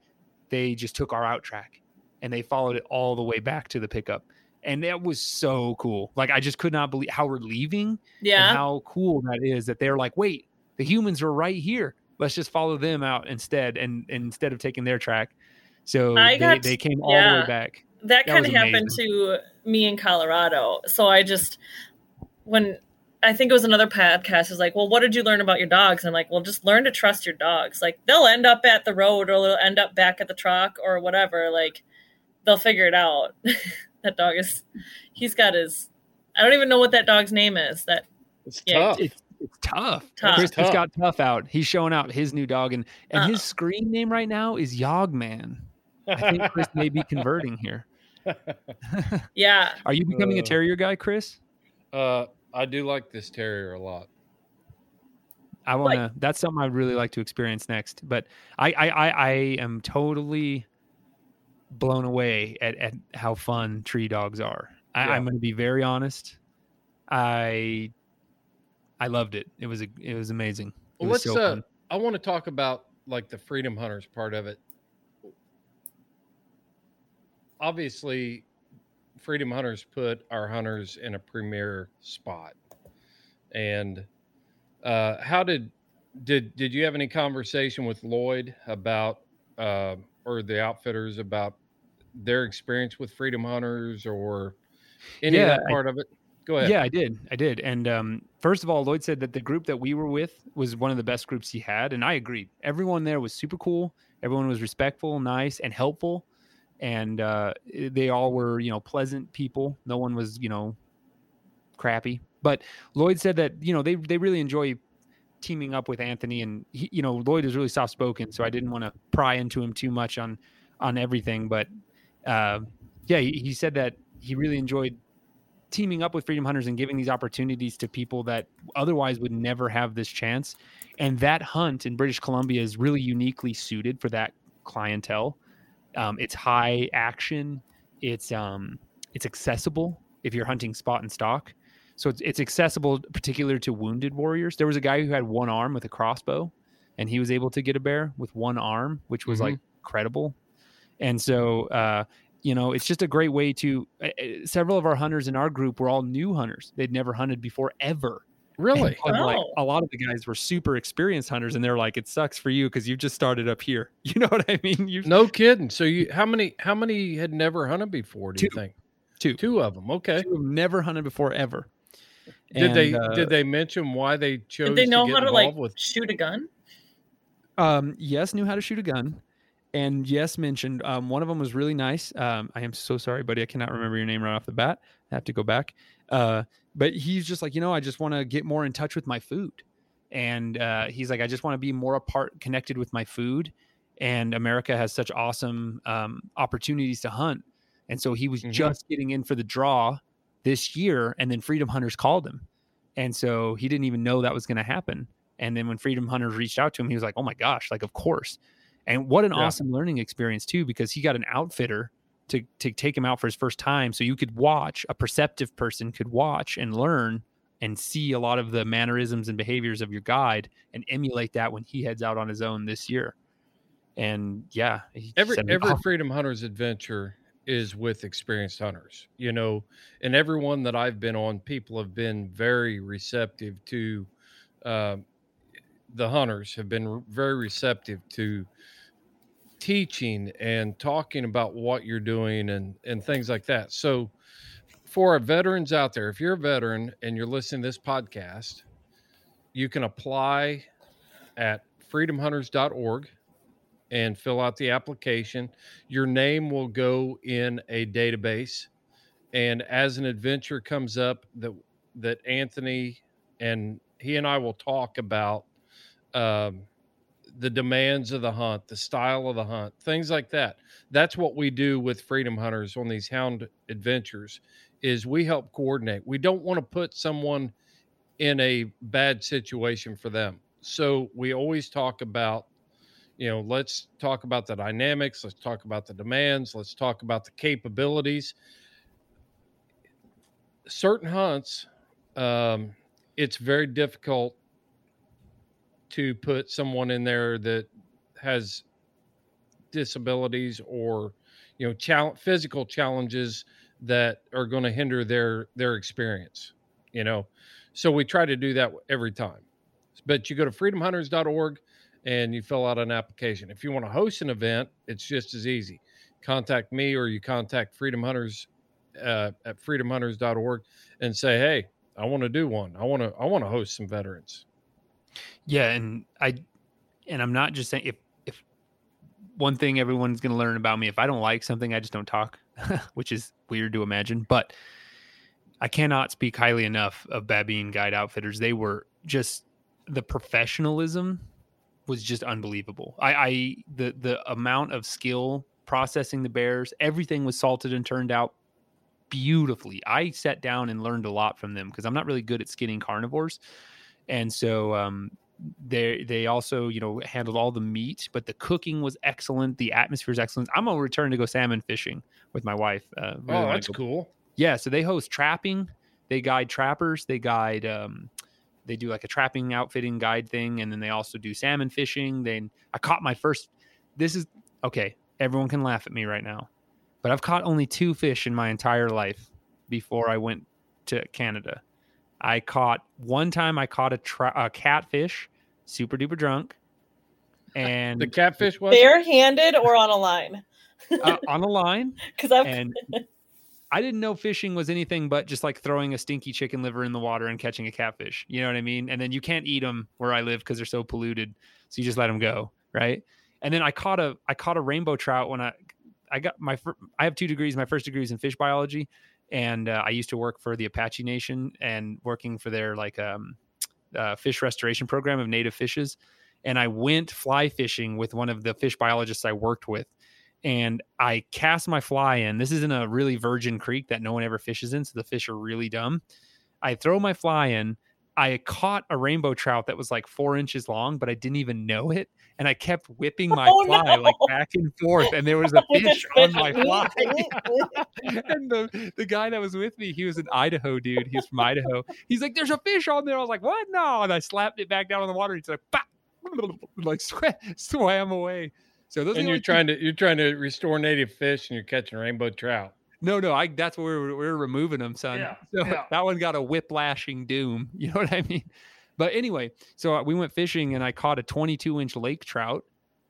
they just took our out track, and they followed it all the way back to the pickup. And that was so cool. Like I just could not believe how we're leaving Yeah. and how cool that is that they're like, wait, the humans are right here. Let's just follow them out instead, and, and instead of taking their track. So I they, they came all the way back. that That kind of happened to me in Colorado. So I just when I think it was another podcast is like, well, what did you learn about your dogs? And I'm like, well, just learn to trust your dogs. Like they'll end up at the road or they'll end up back at the truck or whatever. Like they'll figure it out. [laughs] that dog is he's got his I don't even know what that dog's name is. That It's Yeah, tough. It's, it's tough. Tough. Chris Tough. has got tough out. He's showing out his new dog, and and Uh. his screen name right now is Yogman. I think Chris may be converting here. [laughs] yeah. Are you becoming a Uh. terrier guy, Chris? uh, I do like this terrier a lot. I want to. That's something I'd really like to experience next. But I, I, I, I am totally blown away at, at how fun tree dogs are. I, Yeah. I'm going to be very honest. I, I loved it. It was a, it was amazing. It Well, was let's. so uh. I want to talk about like the freedom hunters part of it. Obviously, freedom hunters put our hunters in a premier spot. And uh, how did did did you have any conversation with Lloyd about uh, or the outfitters about their experience with freedom hunters or any Yeah, of that I- part of it? Go ahead. Yeah, I did. I did. And um, first of all, Lloyd said that the group that we were with was one of the best groups he had, and I agreed. Everyone there was super cool. Everyone was respectful, nice, and helpful, and uh, they all were, you know, pleasant people. No one was, you know, crappy. But Lloyd said that you know they they really enjoy teaming up with Anthony, and he, you know Lloyd is really soft spoken, so I didn't want to pry into him too much on on everything. But uh, yeah, he, he said that he really enjoyed teaming up with Freedom Hunters and giving these opportunities to people that otherwise would never have this chance. And that hunt in British Columbia is really uniquely suited for that clientele. Um, it's high action. It's um, it's accessible if you're hunting spot and stock. So it's, it's accessible, particular to wounded warriors. There was a guy who had one arm with a crossbow, and he was able to get a bear with one arm, which was Mhm. like credible. And so, uh, you know, it's just a great way to. Uh, several of our hunters in our group were all new hunters; they'd never hunted before ever. Really? And, like Oh. a lot of the guys were super experienced hunters, and they're like, "It sucks for you because you just started up here." [laughs] You know what I mean? You No kidding. So you how many how many had never hunted before, do you think? Two. Two of them. Okay. who have never hunted before ever. Did they uh, did they mention why they chose Did they know to how to like with shoot a gun? Um, yes, knew how to shoot a gun, and yes, mentioned um, one of them was really nice. Um, I am so sorry, buddy, I cannot remember your name right off the bat. I have to go back. Uh, but he's just like, you know, I just want to get more in touch with my food, and uh, he's like, I just want to be more apart, connected with my food. And America has such awesome um, opportunities to hunt, and so he was Mhm. just getting in for the draw this year, and then Freedom Hunters called him, and so he didn't even know that was going to happen. And then when Freedom Hunters reached out to him, he was like, "Oh my gosh, like of course." And what an Yeah. awesome learning experience too, because he got an outfitter to to take him out for his first time, so you could watch a perceptive person could watch and learn and see a lot of the mannerisms and behaviors of your guide and emulate that when he heads out on his own this year. And yeah, every every [laughs] "Oh, freedom hunters adventure is with experienced hunters you know and everyone that i've been on people have been very receptive to um the hunters have been very receptive to teaching and talking about what you're doing and and things like that. So for our veterans out there if you're a veteran and you're listening to this podcast you can apply at freedomhunters.org and fill out the application. Your name will go in a database, and as an adventure comes up that that Anthony and he and I will talk about um, the demands of the hunt, the style of the hunt, things like that. That's what we do with Freedom Hunters on these hound adventures. Is we help coordinate. We don't want to put someone in a bad situation for them. So we always talk about you know let's talk about the dynamics let's talk about the demands let's talk about the capabilities. Certain hunts um, it's very difficult to put someone in there that has disabilities or you know physical challenges that are going to hinder their their experience you know? So we try to do that every time. But you go to freedomhunters.org and you fill out an application. If you want to host an event, it's just as easy. Contact me or you contact Freedom Hunters uh, at freedomhunters.org and say, "Hey, I want to do one. I want to I want to host some veterans." Yeah, and I and I'm not just saying if if one thing everyone's going to learn about me if I don't like something I just don't talk, [laughs] which is weird to imagine, but I cannot speak highly enough of Babine Guide Outfitters. They were just the professionalism was just unbelievable. I, I the the amount of skill processing the bears, everything was salted and turned out beautifully. I sat down and learned a lot from them because I'm not really good at skinning carnivores, and so um, they they also you know handled all the meat, but the cooking was excellent. The atmosphere is excellent. I'm gonna return to go salmon fishing with my wife. Uh, really oh, that's go- cool. yeah, so they host trapping. They guide trappers. They guide. Um, they do like a trapping outfitting guide thing, and then they also do salmon fishing. Then I caught my first. This is okay. Everyone can laugh at me right now, but I've caught only two fish in my entire life before I went to Canada. I caught one time. I caught a, tra- a catfish, super duper drunk, [laughs] and The catfish was Barehanded or on a line? uh, on a line. [laughs] Because I've and I didn't know fishing was anything but just like throwing a stinky chicken liver in the water and catching a catfish. You know what I mean? And then you can't eat them where I live because they're so polluted, so you just let them go, right? And then I caught a I caught a rainbow trout when I I got my I have two degrees. My first degree is in fish biology, and uh, I used to work for the Apache Nation and working for their like um, uh, fish restoration program of native fishes. And I went fly fishing with one of the fish biologists I worked with, and I cast my fly in. This is in a really virgin creek that no one ever fishes in, so the fish are really dumb. I throw my fly in. I caught a rainbow trout that was like four inches long, but I didn't even know it. And I kept whipping my Oh, fly no. like back and forth, and there was a [laughs] fish on my fly. [laughs] and the, the guy that was with me, he was an Idaho dude. He was from Idaho. He's like, "There's a fish on there." I was like, "What? No!" And I slapped it back down on the water. He's like, "Bah!" [laughs] like swam, swam away. So those And you're only two- trying to you're trying to restore native fish, and you're catching rainbow trout. No, no, I that's what we were, we were removing them, son. Yeah, [laughs] so yeah. that one got a whiplashing doom. [laughs] You know what I mean? But anyway, so uh, we went fishing and I caught a 22 inch lake trout.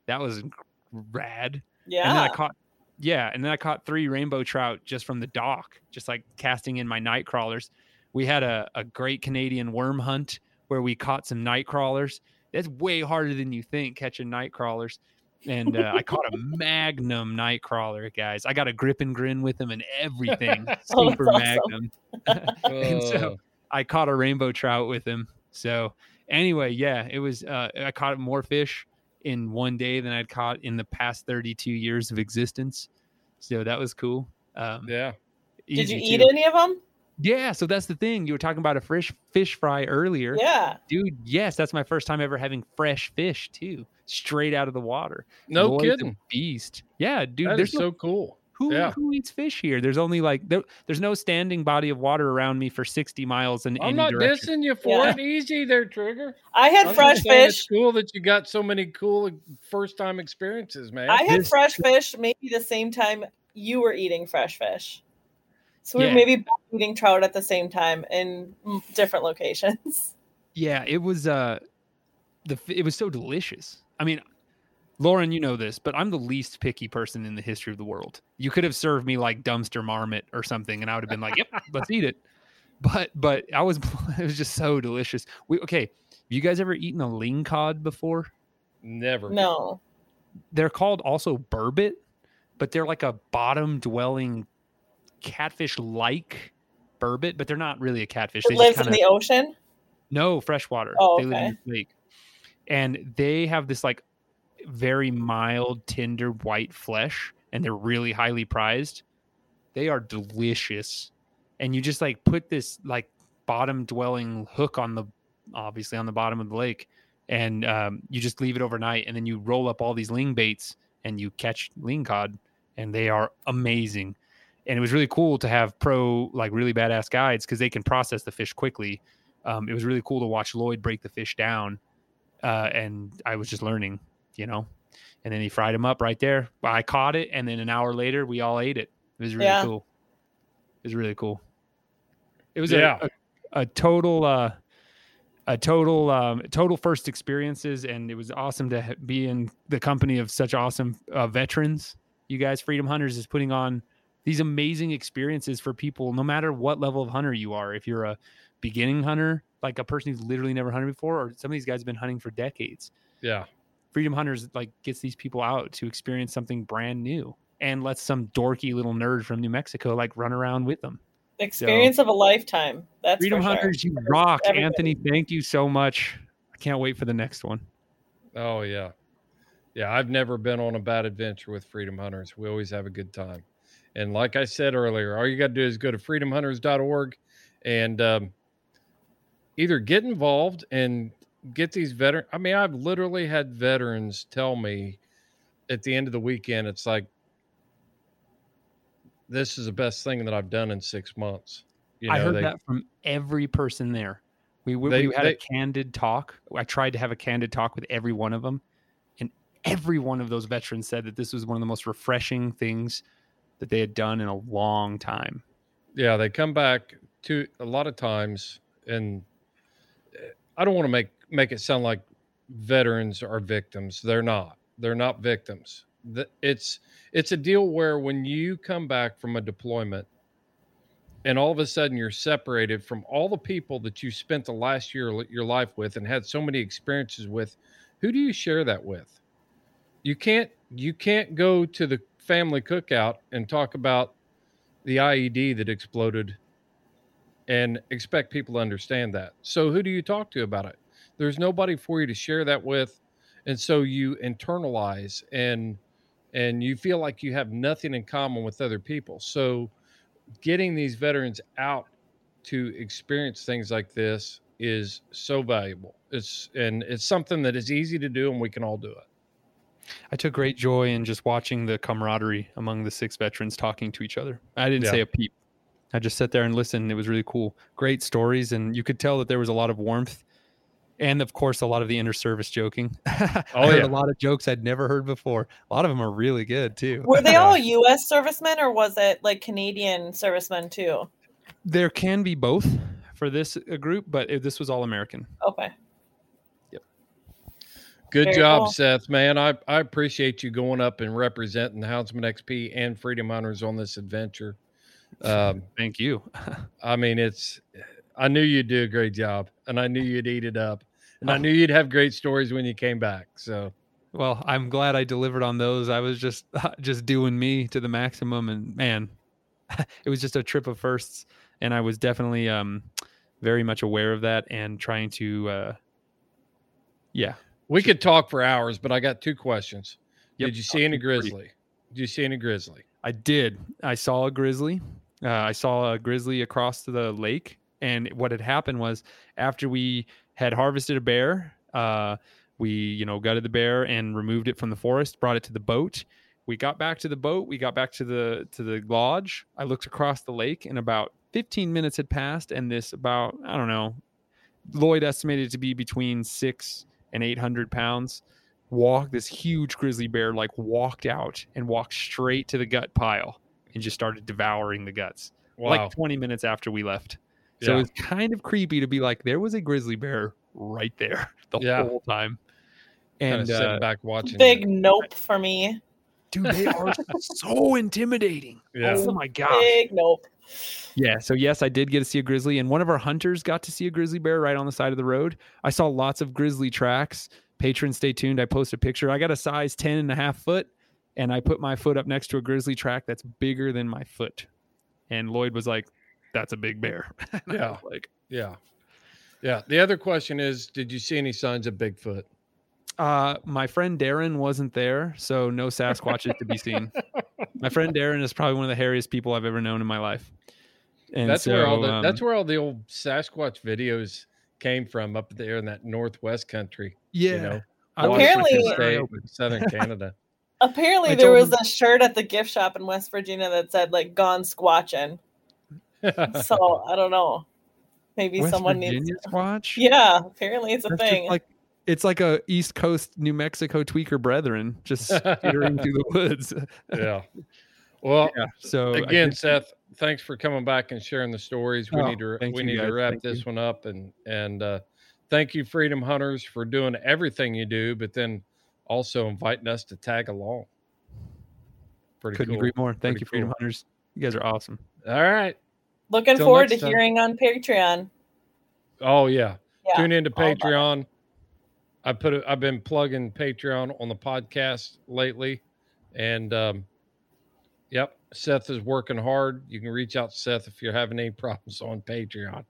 That was rad. Yeah. And then I caught, yeah, and then I caught three rainbow trout just from the dock, just like casting in my night crawlers. We had a, a great Canadian worm hunt where we caught some night crawlers. That's way harder than you think catching night crawlers. And uh, I caught a magnum Nightcrawler, guys. I got a grip and grin with him and everything. [laughs] Oh, Super that's magnum. [laughs] and so I caught a rainbow trout with him. So anyway, yeah, it was. Uh, I caught more fish in one day than I'd caught in the past 32 years of existence. So that was cool. Um, yeah. Did you eat too. any of them? Yeah, so that's the thing. You were talking about a fresh fish fry earlier. Yeah. Dude, yes, that's my first time ever having fresh fish too, straight out of the water. No Lloyd's kidding. beast. Yeah, dude. That there's is no- so cool. who yeah. who eats fish here? There's only like there, there's no standing body of water around me for 60 miles in I'm any not direction. dissing you for Yeah. it. Easy there, Trigger. I had I'm fresh fish. It's cool that you got so many cool first time experiences, man. I had This- fresh fish maybe the same time you were eating fresh fish. So we Yeah. were maybe eating trout at the same time in different locations. Yeah, it was uh the it was so delicious. I mean, Lauren, you know this, but I'm the least picky person in the history of the world. You could have served me like dumpster marmot or something, and I would have been like, "Yep, [laughs] let's eat it." But but I was [laughs] it was just so delicious. We okay. Have you guys ever eaten a ling cod before? Never. No. They're called also burbot, but they're like a bottom dwelling catfish like burbot, but they're not really a catfish. It They lives just in kinda- the ocean. No, freshwater. Oh, They live in the lake. And they have this like very mild, tender white flesh, and they're really highly prized. They are delicious. And you just like put this like bottom dwelling hook on the obviously on the bottom of the lake, and um, you just leave it overnight, and then you roll up all these ling baits and you catch ling cod, and they are amazing. And it was really cool to have pro like really badass guides because they can process the fish quickly um, it was really cool to watch Lloyd break the fish down, uh, and I was just learning, you know. And then he fried them up right there. I caught it, and then an hour later, we all ate it. It was really Yeah. cool. It was really cool. It was Yeah. a, a a total uh, a total um, total first experiences, and it was awesome to be in the company of such awesome uh, veterans. You guys, Freedom Hunters, is putting on these amazing experiences for people, no matter what level of hunter you are. If you're a beginning hunter, like a person who's literally never hunted before, or some of these guys have been hunting for decades. Yeah. Freedom Hunters like gets these people out to experience something brand new and lets some dorky little nerd from New Mexico like run around with them. Experience of a lifetime. That's Freedom for sure. Hunters, you rock, everybody. Anthony. Thank you so much. I can't wait for the next one. Oh yeah. Yeah, I've never been on a bad adventure with Freedom Hunters. We always have a good time. And like I said earlier, all you got to do is go to freedomhunters.org and um, either get involved and get these veteran. I mean, I've literally had veterans tell me at the end of the weekend, it's like, this is the best thing that I've done in six months. You I heard they- that from every person there. We we, They- we had they- a candid talk. I tried to have a candid talk with every one of them, and every one of those veterans said that this was one of the most refreshing things that they had done in a long time. yeah they come back to a lot of times and i don't want to make make it sound like veterans are victims. They're not. They're not victims. It's it's a deal where when you come back from a deployment and all of a sudden you're separated from all the people that you spent the last year of your life with and had so many experiences with who do you share that with? You can't you can't go to the family cookout and talk about the IED that exploded and expect people to understand that. So who do you talk to about it? There's nobody for you to share that with. And so you internalize and and you feel like you have nothing in common with other people. So getting these veterans out to experience things like this is so valuable. It's and it's something that is easy to do and we can all do it. I took great joy in just watching the camaraderie among the six veterans talking to each other. I didn't Yeah. say a peep. I just sat there and listened. It was really cool. Great stories, and you could tell that there was a lot of warmth, and of course, a lot of the inter-service joking. [laughs] I Oh, heard yeah. a lot of jokes I'd never heard before. A lot of them are really good too. Were they all [laughs] U.S. servicemen or was it like Canadian servicemen too? There can be both for this uh, group, but it, this was all American. Okay. Yep. Good Very job, cool. Seth. Man, I, I appreciate you going up and representing the Houndsman XP and Freedom Hunters on this adventure. Um, Thank you. I mean, it's I knew you'd do a great job, and I knew you'd eat it up, and I knew you'd have great stories when you came back. So Well, I'm glad I delivered on those. I was just [laughs] just doing me to the maximum, and man, [laughs] it was just a trip of firsts, and I was definitely um very much aware of that and trying to uh yeah. we could talk for hours, but I got two questions. Yep, Did you see any talk to me. grizzly? Did you see any grizzly? I did. I saw a grizzly. Uh, I saw a grizzly across the lake, and what had happened was after we had harvested a bear, uh, we you know gutted the bear and removed it from the forest, brought it to the boat. We got back to the boat. We got back to the to the lodge. I looked across the lake, and about 15 minutes had passed, and this about I don't know, Lloyd estimated to be between six and 800 pounds walked this huge grizzly bear like walked out and walked straight to the gut pile and just started devouring the guts Wow. like 20 minutes after we left so Yeah. it's kind of creepy to be like there was a grizzly bear right there [laughs] the Yeah. whole time Kind of and sitting uh, back watching. Big it. nope for me. dude they are [laughs] so intimidating Yeah. oh my gosh Big nope. Yeah, so yes, I did get to see a grizzly, and one of our hunters got to see a grizzly bear right on the side of the road. I saw lots of grizzly tracks. Patrons, stay tuned. I post a picture. I got a size 10 and a half foot, and I put my foot up next to a grizzly track that's bigger than my foot. And Lloyd was like, That's a big bear. [laughs] Yeah. like, Yeah. Yeah. The other question is, did you see any signs of Bigfoot? uh, my friend Darren wasn't there, so no Sasquatches to be seen. [laughs] My friend Darren is probably one of the hairiest people I've ever known in my life. And that's where all the um, that's where all the old Sasquatch videos came from up there in that northwest country. yeah. You know, Apparently- freaking state, open. southern Canada. Apparently, I there was him- a shirt at the gift shop in West Virginia that said like "Gone Squatching." [laughs] So I don't know. Maybe West someone Virginia needs. To... squatch? [laughs] Yeah, apparently it's a That's thing. like it's like a East Coast New Mexico tweaker brethren just skittering through the [laughs] woods. yeah. Well, Yeah. So again, did- Seth, thanks for coming back and sharing the stories. We Oh, need to we you, need to wrap Thank this you. one up and and uh, thank you, Freedom Hunters, for doing everything you do, but then also inviting us to tag along. Pretty couldn't cool. agree more. Thank Pretty you, Freedom cool. Hunters. You guys are awesome. All right. Looking till forward to time. hearing on Patreon. Oh yeah. Yeah, Tune into all. Patreon. I put it, I've been plugging Patreon on the podcast lately, and um, yep, Seth is working hard. You can reach out to Seth if you're having any [laughs] problems on Patreon.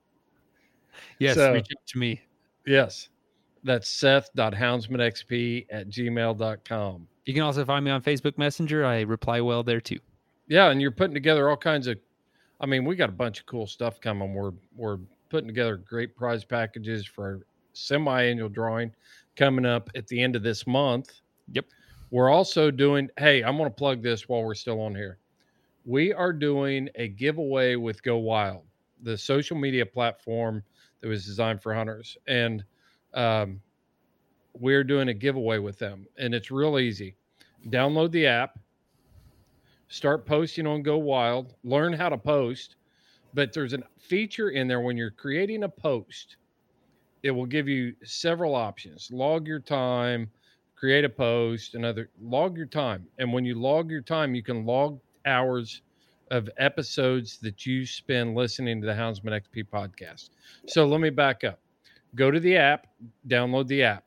Yes, So- reach out to me. Yes, that's Seth.houndsmanxp at gmail.com. You can also find me on Facebook Messenger. I reply well there too. Yeah, and you're putting together all kinds of. I mean, we got a bunch of cool stuff coming. We're we're putting together great prize packages for semi-annual drawing coming up at the end of this month. Yep. We're also doing. Hey, I'm going to plug this while we're still on here. We are doing a giveaway with Go Wild, the social media platform that was designed for hunters, and um, we're doing a giveaway with them, and it's real easy. Download the app start posting on Go Wild, learn how to post. But there's a feature in there when you're creating a post, it will give you several options. Log your time, create a post, another log your time. And when you log your time, you can log hours of episodes that you spend listening to the Houndsman XP podcast. So let me back up. Go to the app, download the app,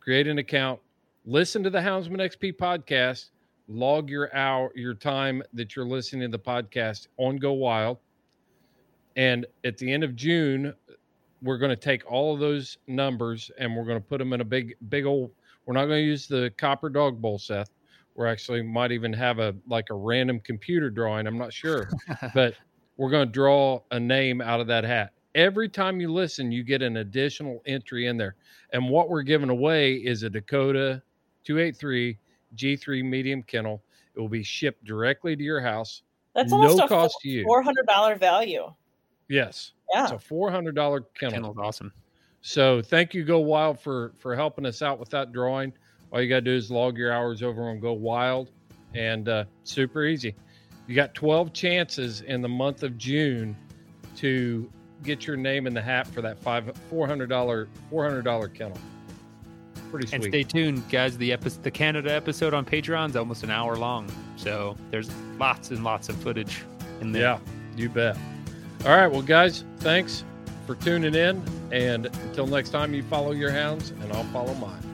create an account, listen to the Houndsman XP podcast, log your hour, your time that you're listening to the podcast on Go Wild. And at the end of June, we're going to take all of those numbers and we're going to put them in a big, big old. We're not going to use the copper dog bowl, Seth. We're actually might even have a like a random computer drawing. I'm not sure, [laughs] but we're going to draw a name out of that hat. Every time you listen, you get an additional entry in there. And what we're giving away is a Dakota 283 G3 medium kennel. It will be shipped directly to your house. That's almost no a cost to you. four hundred dollar value. Yes. Yeah. It's a four hundred dollar kennel. Kennel's awesome. So thank you, Go Wild, for for helping us out with that drawing. All you gotta do is log your hours over on Go Wild, and uh, super easy. You got twelve chances in the month of June to get your name in the hat for that five four hundred dollar four hundred dollar kennel. Pretty sweet. And stay tuned, guys. The the Canada episode on Patreon's almost an hour long, so there's lots and lots of footage in there. Yeah, you bet. All right, well, guys, thanks for tuning in. And until next time, you follow your hounds, and I'll follow mine.